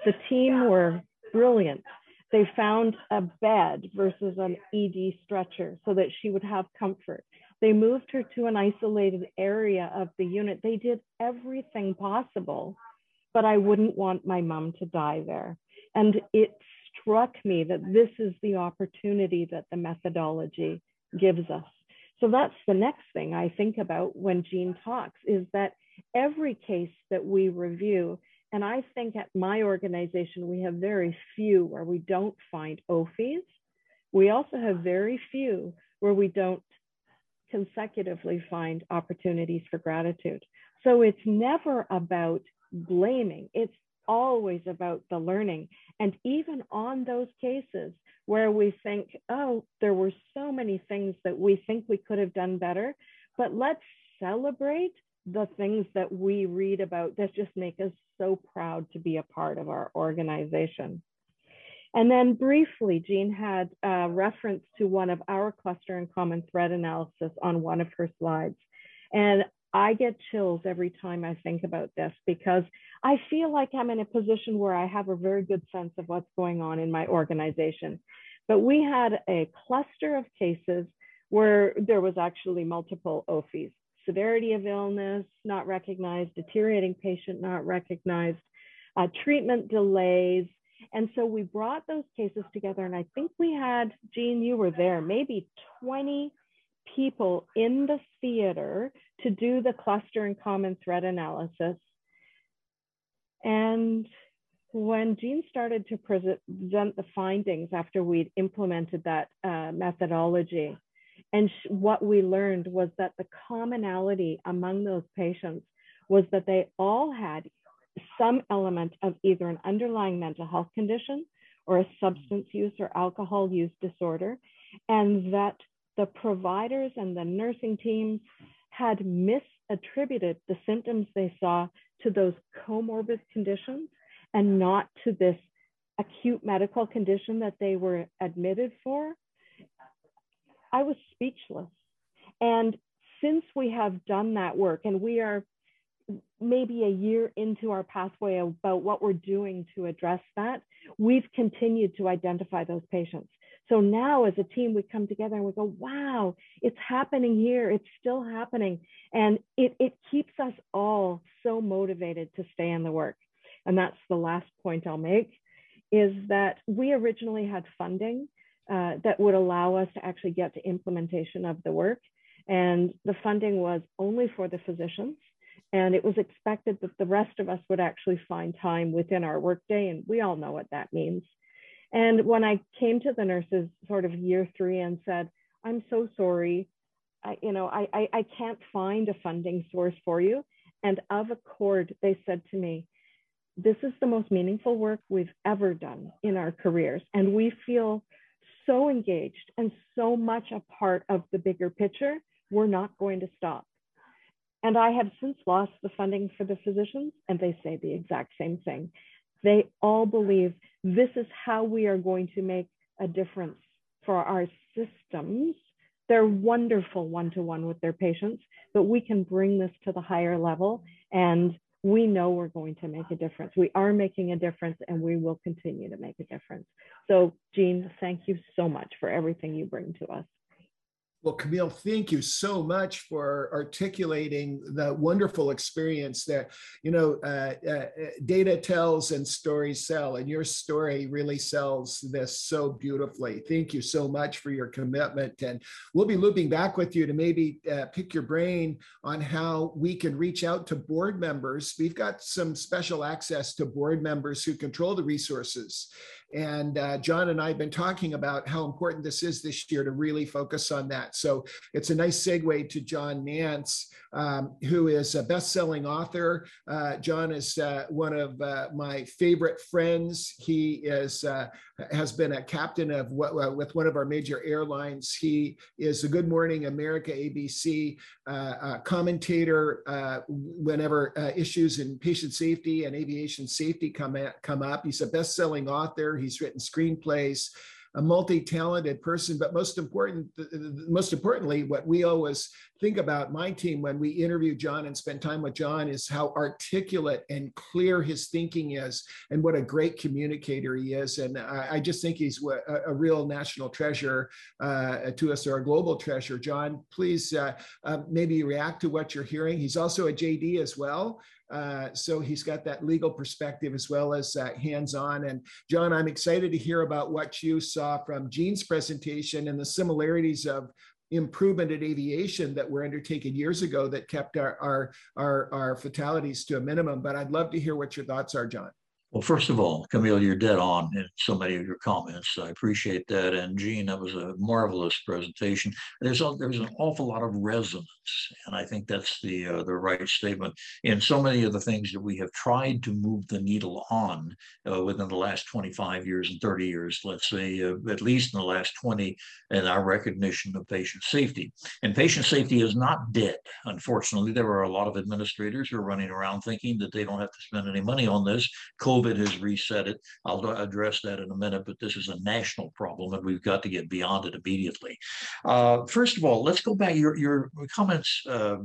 The team were brilliant. They found a bed versus an ED stretcher so that she would have comfort. They moved her to an isolated area of the unit. They did everything possible, but I wouldn't want my mom to die there. And it struck me that this is the opportunity that the methodology gives us. So that's the next thing I think about when Jeanne talks is that every case that we review, and I think at my organization, we have very few where we don't find OFIs. We also have very few where we don't consecutively find opportunities for gratitude. So it's never about blaming, it's always about the learning. And even on those cases where we think, oh, there were so many things that we think we could have done better, but let's celebrate the things that we read about that just make us so proud to be a part of our organization. And then briefly, Jeanne had a reference to one of our cluster and common thread analysis on one of her slides. And I get chills every time I think about this because I feel like I'm in a position where I have a very good sense of what's going on in my organization. But we had a cluster of cases where there was actually multiple OFIs severity of illness not recognized, deteriorating patient not recognized, uh, treatment delays. And so we brought those cases together, and I think we had, Jeanne, you were there, maybe 20 people in the theater to do the cluster and common thread analysis. And when Jeanne started to present the findings after we'd implemented that uh, methodology, and what we learned was that the commonality among those patients was that they all had some element of either an underlying mental health condition or a substance use or alcohol use disorder, and that the providers and the nursing teams had misattributed the symptoms they saw to those comorbid conditions and not to this acute medical condition that they were admitted for, I was speechless. And since we have done that work and we are maybe a year into our pathway about what we're doing to address that, we've continued to identify those patients. So now as a team, we come together and we go, wow, it's happening here. It's still happening. And it, it keeps us all so motivated to stay in the work. And that's the last point I'll make is that we originally had funding uh, that would allow us to actually get to implementation of the work. And the funding was only for the physicians. And it was expected that the rest of us would actually find time within our workday. And we all know what that means. And when I came to the nurses sort of year three and said, I'm so sorry, I, you know, I, I, I can't find a funding source for you. And of accord, they said to me, this is the most meaningful work we've ever done in our careers. And we feel so engaged and so much a part of the bigger picture, we're not going to stop. And I have since lost the funding for the physicians, and they say the exact same thing. They all believe this is how we are going to make a difference for our systems. They're wonderful one to one with their patients, but we can bring this to the higher level and we know we're going to make a difference. We are making a difference and we will continue to make a difference. So, Jeanne, thank you so much for everything you bring to us. Well, Camille, thank you so much for articulating the wonderful experience that, you know, uh, uh, data tells and stories sell, and your story really sells this so beautifully. Thank you so much for your commitment. And we'll be looping back with you to maybe uh, pick your brain on how we can reach out to board members. We've got some special access to board members who control the resources and uh, John and I have been talking about how important this is this year to really focus on that. So it's a nice segue to John Nance, um, who is a best-selling author. Uh, John is uh, one of uh, my favorite friends. He is uh, has been a captain of what, uh, with one of our major airlines. He is a Good Morning America ABC commentator whenever issues in patient safety and aviation safety come at, come up. He's a best-selling author. He's written screenplays, a multi-talented person, but most important, most importantly, what we always think about my team when we interview John and spend time with John is how articulate and clear his thinking is, and what a great communicator he is. And I, I just think he's a, a real national treasure uh, to us, or a global treasure. John, please uh, uh, maybe react to what you're hearing. He's also a JD as well. Uh, so he's got that legal perspective as well as uh, hands-on. And John, I'm excited to hear about what you saw from Jeanne's presentation and the similarities of improvement in aviation that were undertaken years ago that kept our, our, our, our fatalities to a minimum. But I'd love to hear what your thoughts are, John. Well, first of all, Camille, you're dead on in so many of your comments. I appreciate that. And Jeanne, that was a marvelous presentation. There's a, there's an awful lot of resonance, and I think that's the uh, the right statement in so many of the things that we have tried to move the needle on uh, within the last 25 years and 30 years. Let's say uh, at least in the last 20, in our recognition of patient safety. And patient safety is not dead. Unfortunately, there are a lot of administrators who are running around thinking that they don't have to spend any money on this. COVID has reset it. I'll address that in a minute, but this is a national problem and we've got to get beyond it immediately. Uh, first of all, let's go back. Your, your comments, uh,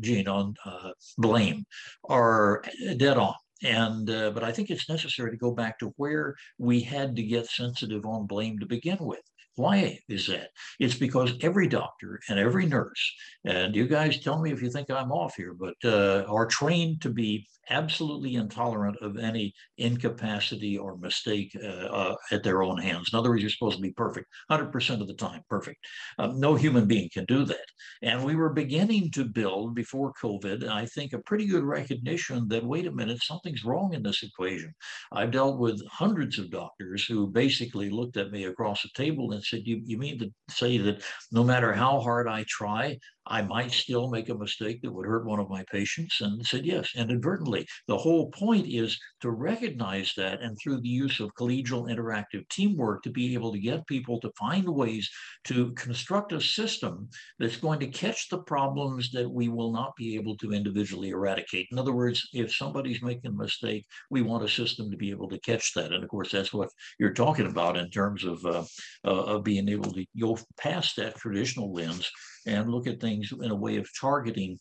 Jeanne, on uh, blame are dead on. And uh, but I think it's necessary to go back to where we had to get sensitive on blame to begin with. Why is that? It's because every doctor and every nurse, and you guys tell me if you think I'm off here, but uh, are trained to be absolutely intolerant of any incapacity or mistake uh, uh, at their own hands. In other words, you're supposed to be perfect 100% of the time, perfect. Um, no human being can do that. And we were beginning to build before COVID, I think, a pretty good recognition that, wait a minute, something's wrong in this equation. I've dealt with hundreds of doctors who basically looked at me across the table and said, you, you mean to say that no matter how hard I try, I might still make a mistake that would hurt one of my patients and said yes, inadvertently. The whole point is to recognize that and through the use of collegial interactive teamwork to be able to get people to find ways to construct a system that's going to catch the problems that we will not be able to individually eradicate. In other words, if somebody's making a mistake, we want a system to be able to catch that. And of course, that's what you're talking about in terms of, uh, uh, of being able to go past that traditional lens and look at things in a way of targeting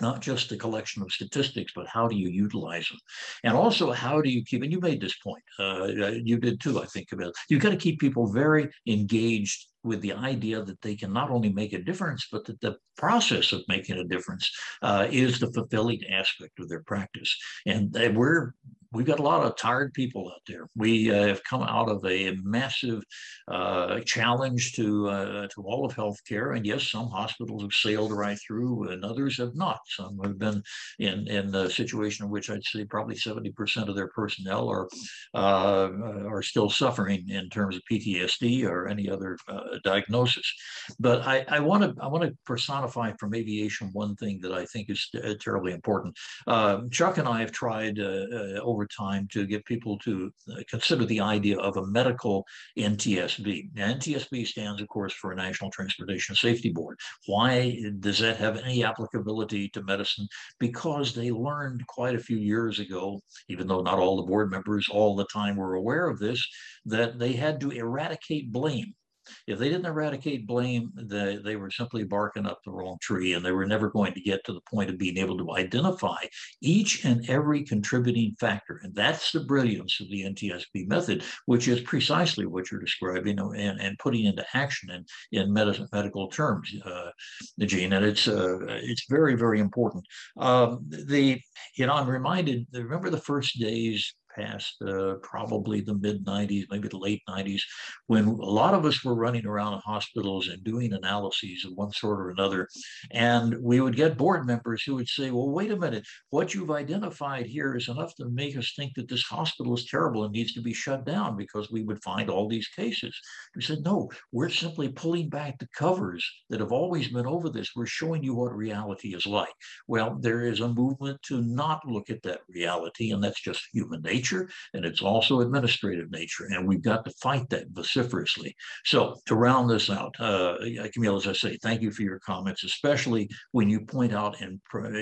not just the collection of statistics, but how do you utilize them? And also, how do you keep, and you made this point, uh, you did too, I think, about you've got to keep people very engaged with the idea that they can not only make a difference, but that the process of making a difference uh, is the fulfilling aspect of their practice. And we're we've got a lot of tired people out there. We uh, have come out of a massive uh, challenge to uh, to all of healthcare, and yes, some hospitals have sailed right through, and others have not. Some have been in in a situation in which I'd say probably seventy percent of their personnel are uh, are still suffering in terms of PTSD or any other uh, diagnosis. But I want to I want to personify from aviation one thing that I think is uh, terribly important. Chuck and I have tried over over time to get people to uh, consider the idea of a medical NTSB. Now, NTSB stands, of course, for a National Transportation Safety Board. Why does that have any applicability to medicine? Because they learned quite a few years ago, even though not all the board members all the time were aware of this, that they had to eradicate blame if they didn't eradicate blame, they, they were simply barking up the wrong tree and they were never going to get to the point of being able to identify each and every contributing factor. And that's the brilliance of the NTSB method, which is precisely what you're describing and, and putting into action in, in medicine, medical terms, uh, Jeanne. And it's, uh, it's very, very important. Um, the, you know, I'm reminded, remember the first days past uh, probably the mid 90s, maybe the late 90s, when a lot of us were running around hospitals and doing analyses of one sort or another. And we would get board members who would say, well, wait a minute, what you've identified here is enough to make us think that this hospital is terrible and needs to be shut down because we would find all these cases. We said, no, we're simply pulling back the covers that have always been over this. We're showing you what reality is like. Well, there is a movement to not look at that reality, and that's just human nature nature and it's also administrative nature. And we've got to fight that vociferously. So to round this out, uh, Camille, as I say, thank you for your comments, especially when you point out and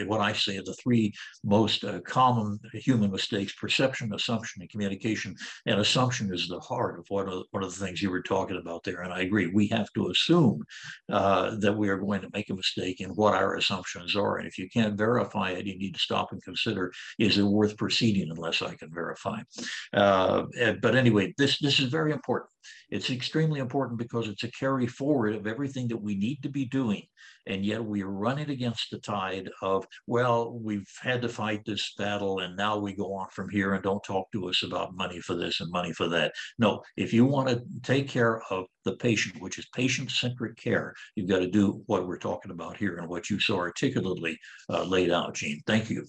what I say the three most uh, common human mistakes, perception, assumption, and communication. And assumption is the heart of one of, one of the things you were talking about there. And I agree, we have to assume uh, that we are going to make a mistake in what our assumptions are. And if you can't verify it, you need to stop and consider, is it worth proceeding unless I can verify? Verify. Uh, but anyway, this, this is very important. It's extremely important because it's a carry forward of everything that we need to be doing. And yet we are running against the tide of, well, we've had to fight this battle and now we go on from here and don't talk to us about money for this and money for that. No, if you want to take care of the patient, which is patient centric care, you've got to do what we're talking about here and what you so articulately uh, laid out, Jeanne. Thank you.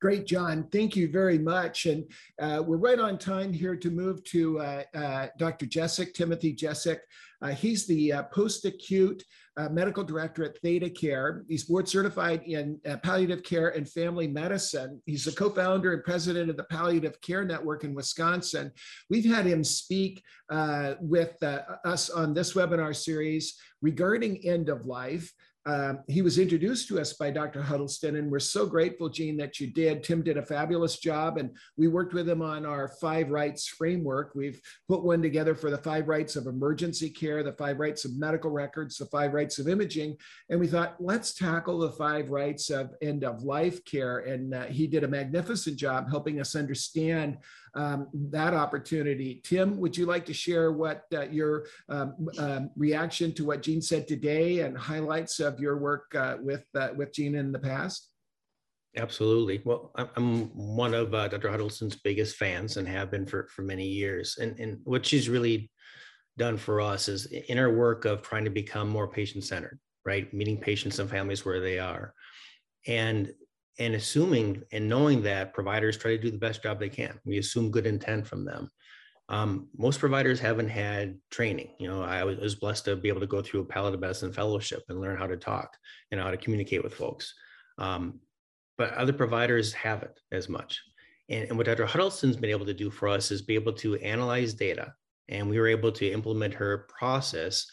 Great, John. Thank you very much. And uh, we're right on time here to move to uh, uh, Dr. Jessic, Timothy Jessic. Uh, he's the uh, post-acute uh, medical director at ThedaCare. He's board certified in palliative care and family medicine. He's the co-founder and president of the Palliative Care Network in Wisconsin. We've had him speak with us on this webinar series regarding end of life. Um, he was introduced to us by Dr. Huddleston, and we're so grateful, Jeanne, that you did. Tim did a fabulous job, and we worked with him on our five rights framework. We've put one together for the five rights of emergency care, the five rights of medical records, the five rights of imaging, and we thought, let's tackle the five rights of end of life care. And uh, he did a magnificent job helping us understand um, that opportunity. Tim, would you like to share what uh, your um, um, reaction to what Jeanne said today and highlights of your work uh, with uh, with Jeanne in the past? Absolutely. Well, I'm one of uh, Dr. Huddleston's biggest fans and have been for, for many years. And, and what she's really done for us is in our work of trying to become more patient centered, right? Meeting patients and families where they are. And and assuming and knowing that providers try to do the best job they can. We assume good intent from them. um, most providers haven't had training. You know, I was blessed to be able to go through a palliative medicine fellowship and learn how to talk and how to communicate with folks. Um, but other providers haven't as much. And, and what Dr. Huddleston's been able to do for us is be able to analyze data. And we were able to implement her process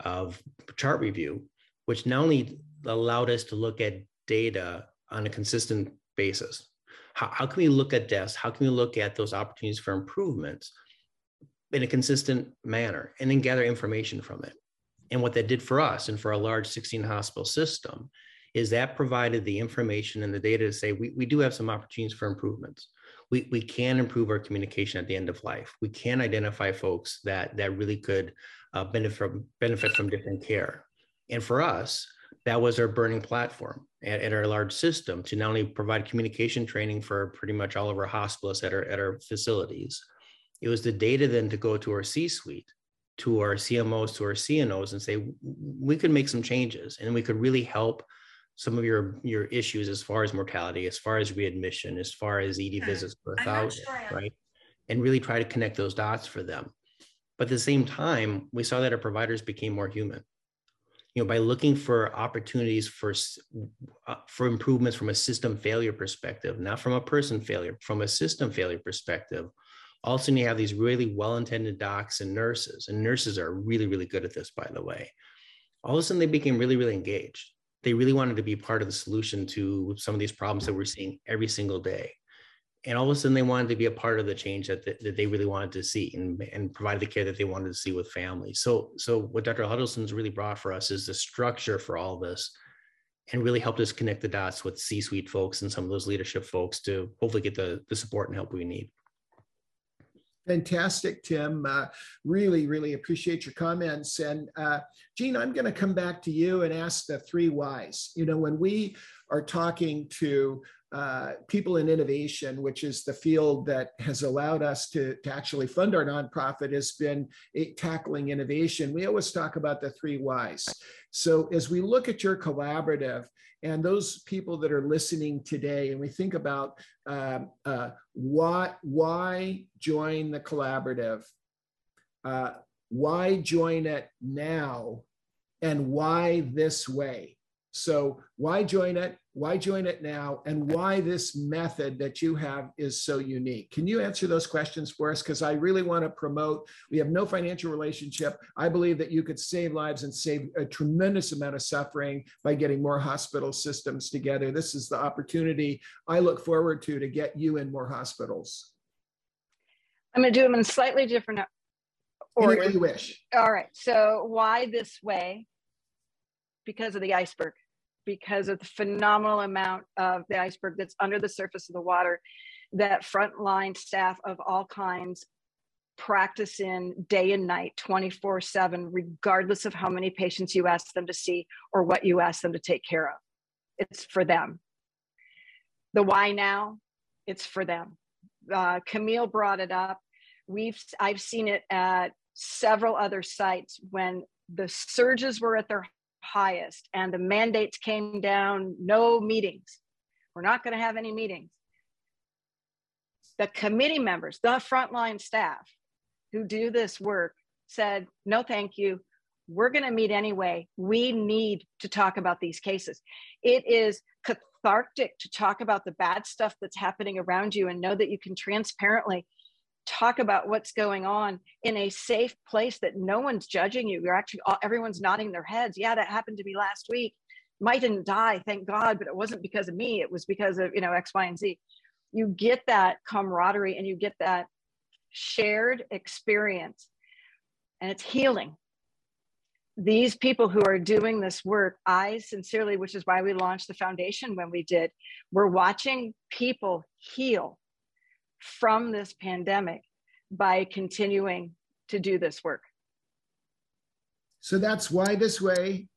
of chart review, which not only allowed us to look at data on a consistent basis. How, how can we look at deaths? How can we look at those opportunities for improvements in a consistent manner and then gather information from it? And what that did for us and for a large 16 hospital system is that provided the information and the data to say we, we do have some opportunities for improvements. We, we can improve our communication at the end of life. We can identify folks that that really could uh, benefit from benefit from different care. And for us, that was our burning platform at, at, our large system to not only provide communication training for pretty much all of our hospitalists at our, at our facilities, it was the data then to go to our C-suite, to our CMOs, to our CNOs and say, we could make some changes and we could really help some of your your issues as far as mortality, as far as readmission, as far as ED visits per thousand, right? And really try to connect those dots for them. But at the same time, we saw that our providers became more human you know, by looking for opportunities for uh, for improvements from a system failure perspective, not from a person failure, from a system failure perspective. Also, you have these really well-intended docs and nurses, and nurses are really, really good at this, by the way. All of a sudden, they became really, really engaged. They really wanted to be part of the solution to some of these problems that we're seeing every single day and all of a sudden they wanted to be a part of the change that, that they really wanted to see and, and provide the care that they wanted to see with families. So, so what Dr. Huddleston's really brought for us is the structure for all this and really helped us connect the dots with C-suite folks and some of those leadership folks to hopefully get the, the support and help we need. Fantastic, Tim. Uh, really, really appreciate your comments. And uh, Jeanne, I'm going to come back to you and ask the three whys. You know, when we are talking to uh, people in innovation, which is the field that has allowed us to, to actually fund our nonprofit, has been tackling innovation. We always talk about the three whys. So as we look at your collaborative and those people that are listening today, and we think about uh, uh, why, why join the collaborative, uh, why join it now, and why this way? So why join it? Why join it now? And why this method that you have is so unique? Can you answer those questions for us? Because I really want to promote, we have no financial relationship. I believe that you could save lives and save a tremendous amount of suffering by getting more hospital systems together. This is the opportunity I look forward to to get you in more hospitals. I'm going to do them in slightly different order. Any way you wish. All right. So why this way? Because of the iceberg because of the phenomenal amount of the iceberg that's under the surface of the water that frontline staff of all kinds practice in day and night 24 7 regardless of how many patients you ask them to see or what you ask them to take care of. It's for them. The why now it's for them. Uh, camille brought it up. We've i've seen it at several other sites when the surges were at their highest and the mandates came down no meetings. We're not going to have any meetings. The committee members the frontline staff who do this work said no thank you. We're going to meet anyway. We need to talk about these cases. It is cathartic to talk about the bad stuff that's happening around you and know that you can transparently talk about what's going on in a safe place that no one's judging you. You're actually, everyone's nodding their heads. Yeah, that happened to me last week. Might didn't die, thank God, but it wasn't because of me. It was because of, you know, X, Y, and Z. You get that camaraderie and you get that shared experience and it's healing. These people who are doing this work, I sincerely, which is why we launched the foundation when we did, we're watching people heal from this pandemic by continuing to do this work. So that's why this way.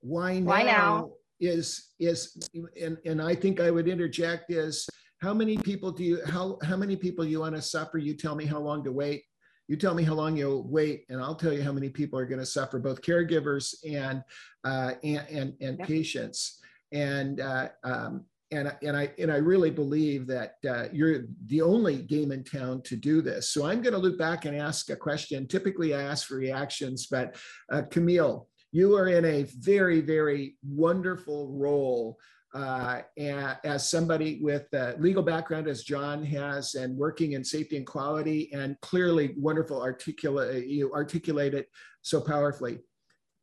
Why now, why now? is is and, and I think I would interject is how many people do you how how many people you want to suffer? You tell me how long to wait. You tell me how long you'll wait, and I'll tell you how many people are going to suffer, both caregivers and uh, and and, and yep. patients. And uh, um, and and I and I really believe that uh, you're the only game in town to do this. So I'm going to loop back and ask a question. Typically, I ask for reactions, but uh, Camille, you are in a very very wonderful role uh, as somebody with a legal background as John has and working in safety and quality and clearly wonderful articulate you articulate it so powerfully.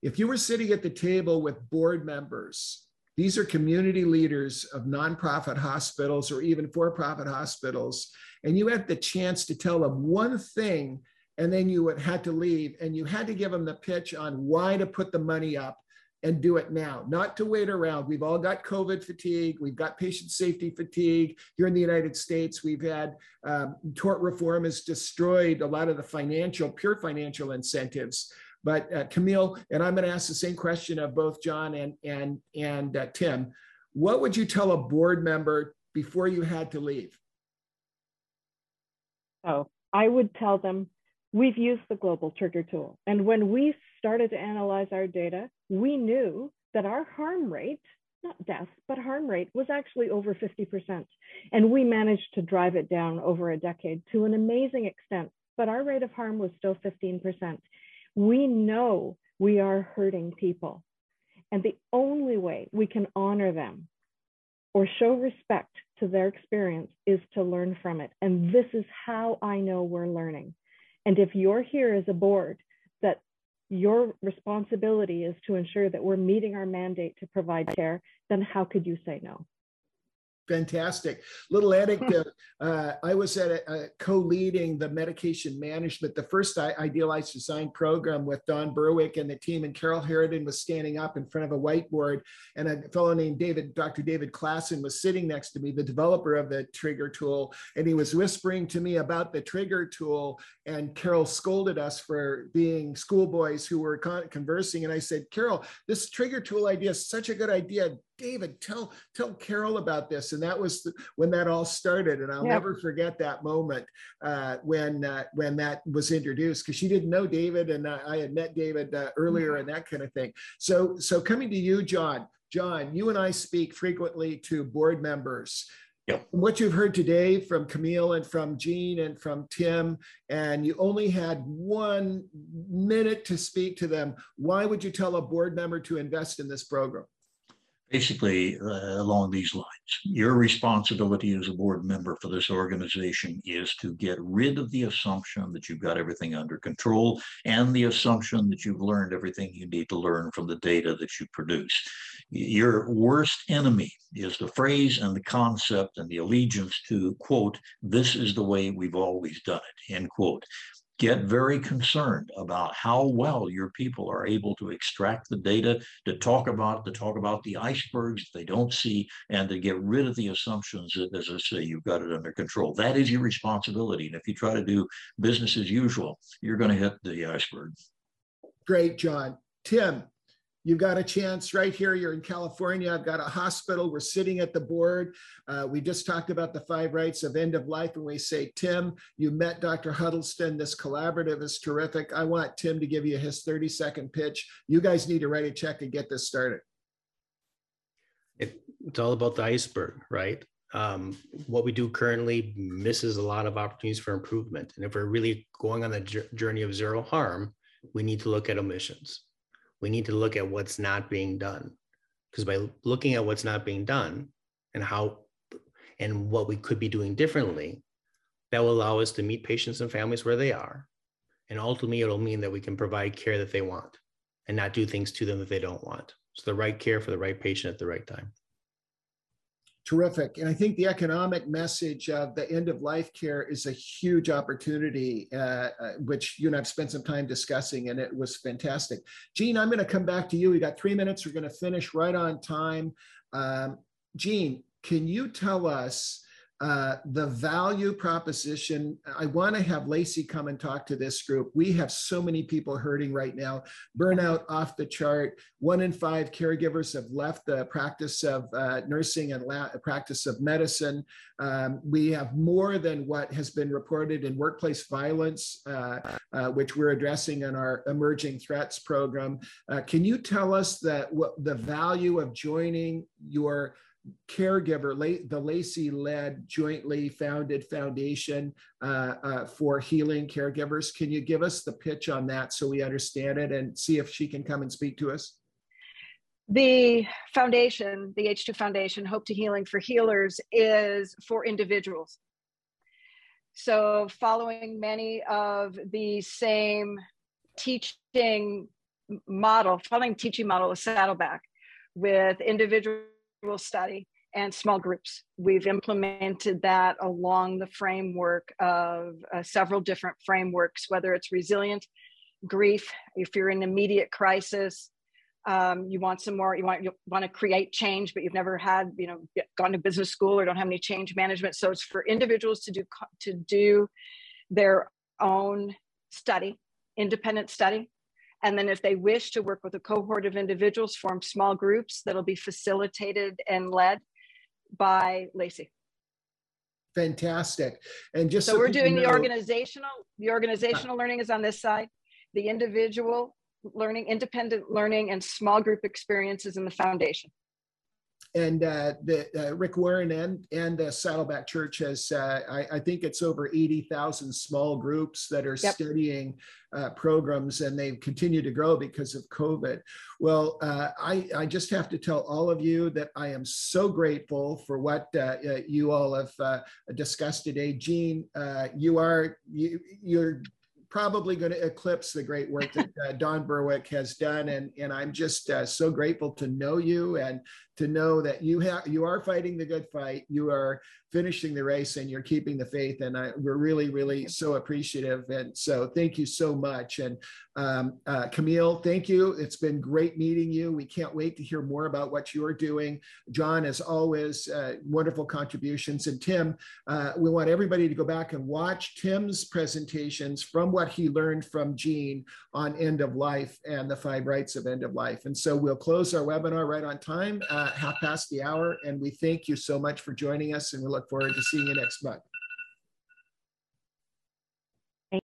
If you were sitting at the table with board members these are community leaders of nonprofit hospitals or even for profit hospitals. And you had the chance to tell them one thing, and then you had to leave, and you had to give them the pitch on why to put the money up and do it now, not to wait around. We've all got COVID fatigue. We've got patient safety fatigue here in the United States. We've had um, tort reform has destroyed a lot of the financial, pure financial incentives but uh, Camille, and I'm going to ask the same question of both John and and and uh, Tim. What would you tell a board member before you had to leave? So I would tell them we've used the global trigger tool, and when we started to analyze our data, we knew that our harm rate not death, but harm rate was actually over 50%. And we managed to drive it down over a decade to an amazing extent, but our rate of harm was still 15% we know we are hurting people. And the only way we can honor them or show respect to their experience is to learn from it. And this is how I know we're learning. And if you're here as a board, that your responsibility is to ensure that we're meeting our mandate to provide care, then how could you say no? Fantastic. Little anecdote. Uh, I was at a, a co-leading the medication management, the first idealized design program with Don Berwick and the team, and Carol Haraden was standing up in front of a whiteboard, and a fellow named David, Dr. David Classen, was sitting next to me, the developer of the trigger tool, and he was whispering to me about the trigger tool, and Carol scolded us for being schoolboys who were con- conversing, and I said, Carol, this trigger tool idea is such a good idea. David, tell tell Carol about this. And that was the, when that all started. And I'll never forget that moment uh, when uh, when that was introduced because she didn't know David, and uh, I had met David uh, earlier mm-hmm. and that kind of thing. So so coming to you, John. John, you and I speak frequently to board members. Yep. what you've heard today from Camille and from Jeanne and from Tim, and you only had one minute to speak to them, why would you tell a board member to invest in this program? Basically uh, along these lines. Your responsibility as a board member for this organization is to get rid of the assumption that you've got everything under control and the assumption that you've learned everything you need to learn from the data that you produce. Your worst enemy is the phrase and the concept and the allegiance to, quote, this is the way we've always done it, end quote get very concerned about how well your people are able to extract the data to talk about to talk about the icebergs they don't see and to get rid of the assumptions that as i say you've got it under control. That is your responsibility and if you try to do business as usual you're going to hit the iceberg. Great john. Tim You've got a chance right here. You're in California. I've got a hospital. We're sitting at the board. Uh, we just talked about the five rights of end of life. And we say, Tim, you met Dr. Huddleston. This collaborative is terrific. I want Tim to give you his 30 second pitch. You guys need to write a check and get this started. It, it's all about the iceberg, right? Um, what we do currently misses a lot of opportunities for improvement. And if we're really going on the journey of zero harm, we need to look at omissions we need to look at what's not being done. Because by looking at what's not being done and how and what we could be doing differently that will allow us to meet patients and families where they are. And ultimately it'll mean that we can provide care that they want and not do things to them that they don't want. So the right care for the right patient at the right time terrific. And I think the economic message of the end of life care is a huge opportunity, uh, uh, which you and I've spent some time discussing, and it was fantastic. Jeanne, I'm going to come back to you. We got three minutes. We're going to finish right on time. Um, Jeanne, can you tell us? Uh, the value proposition. I want to have Lacey come and talk to this group. We have so many people hurting right now, burnout off the chart. One in five caregivers have left the practice of uh, nursing and la- practice of medicine. Um, we have more than what has been reported in workplace violence, uh, uh which we're addressing in our emerging threats program. Uh, can you tell us that what the value of joining your caregiver, the Lacey-led jointly founded foundation uh, uh, for healing caregivers. Can you give us the pitch on that so we understand it and see if she can come and speak to us? The foundation, the H2 Foundation, Hope to Healing for Healers, is for individuals. So, following many of the same teaching model, following teaching model of Saddleback with individual study and small groups. We've implemented that along the framework of uh, several different frameworks, whether it's resilient, grief, if you're in immediate crisis, um, you want some more, you want you want to create change, but you've never had, you know, gone to business school or don't have any change management. So it's for individuals to do to do their own study, independent study. And then if they wish to work with a cohort of individuals, form small groups that'll be facilitated and led by Lacey. Fantastic. And just so, so we're doing the organizational, the organizational learning is on this side. The individual learning, independent learning, and small group experiences in the foundation. And uh, the uh, Rick Warren and and uh, Saddleback Church has uh, I, I think it's over eighty thousand small groups that are Yep. studying uh, programs, and they continue to grow because of COVID. Well, uh, I I just have to tell all of you that I am so grateful for what you all have uh, discussed today. Jeanne, uh, you are you you're probably going to eclipse the great work that uh, Don Berwick has done, and and I'm just uh, so grateful to know you and to know that you have you are fighting the good fight you are finishing the race and you're keeping the faith and I, we're really really so appreciative and so thank you so much and um, uh, camille thank you. It's been great meeting you. We can't wait to hear more about what you are doing. John as always uh, wonderful contributions and tim uh, we want everybody to go back and watch tim's presentations from what he learned from jeanne on end of life and the five rights of end of life and so we'll close our webinar right on time uh, half past the hour. And we thank you so much for joining us and we look forward to seeing you next month.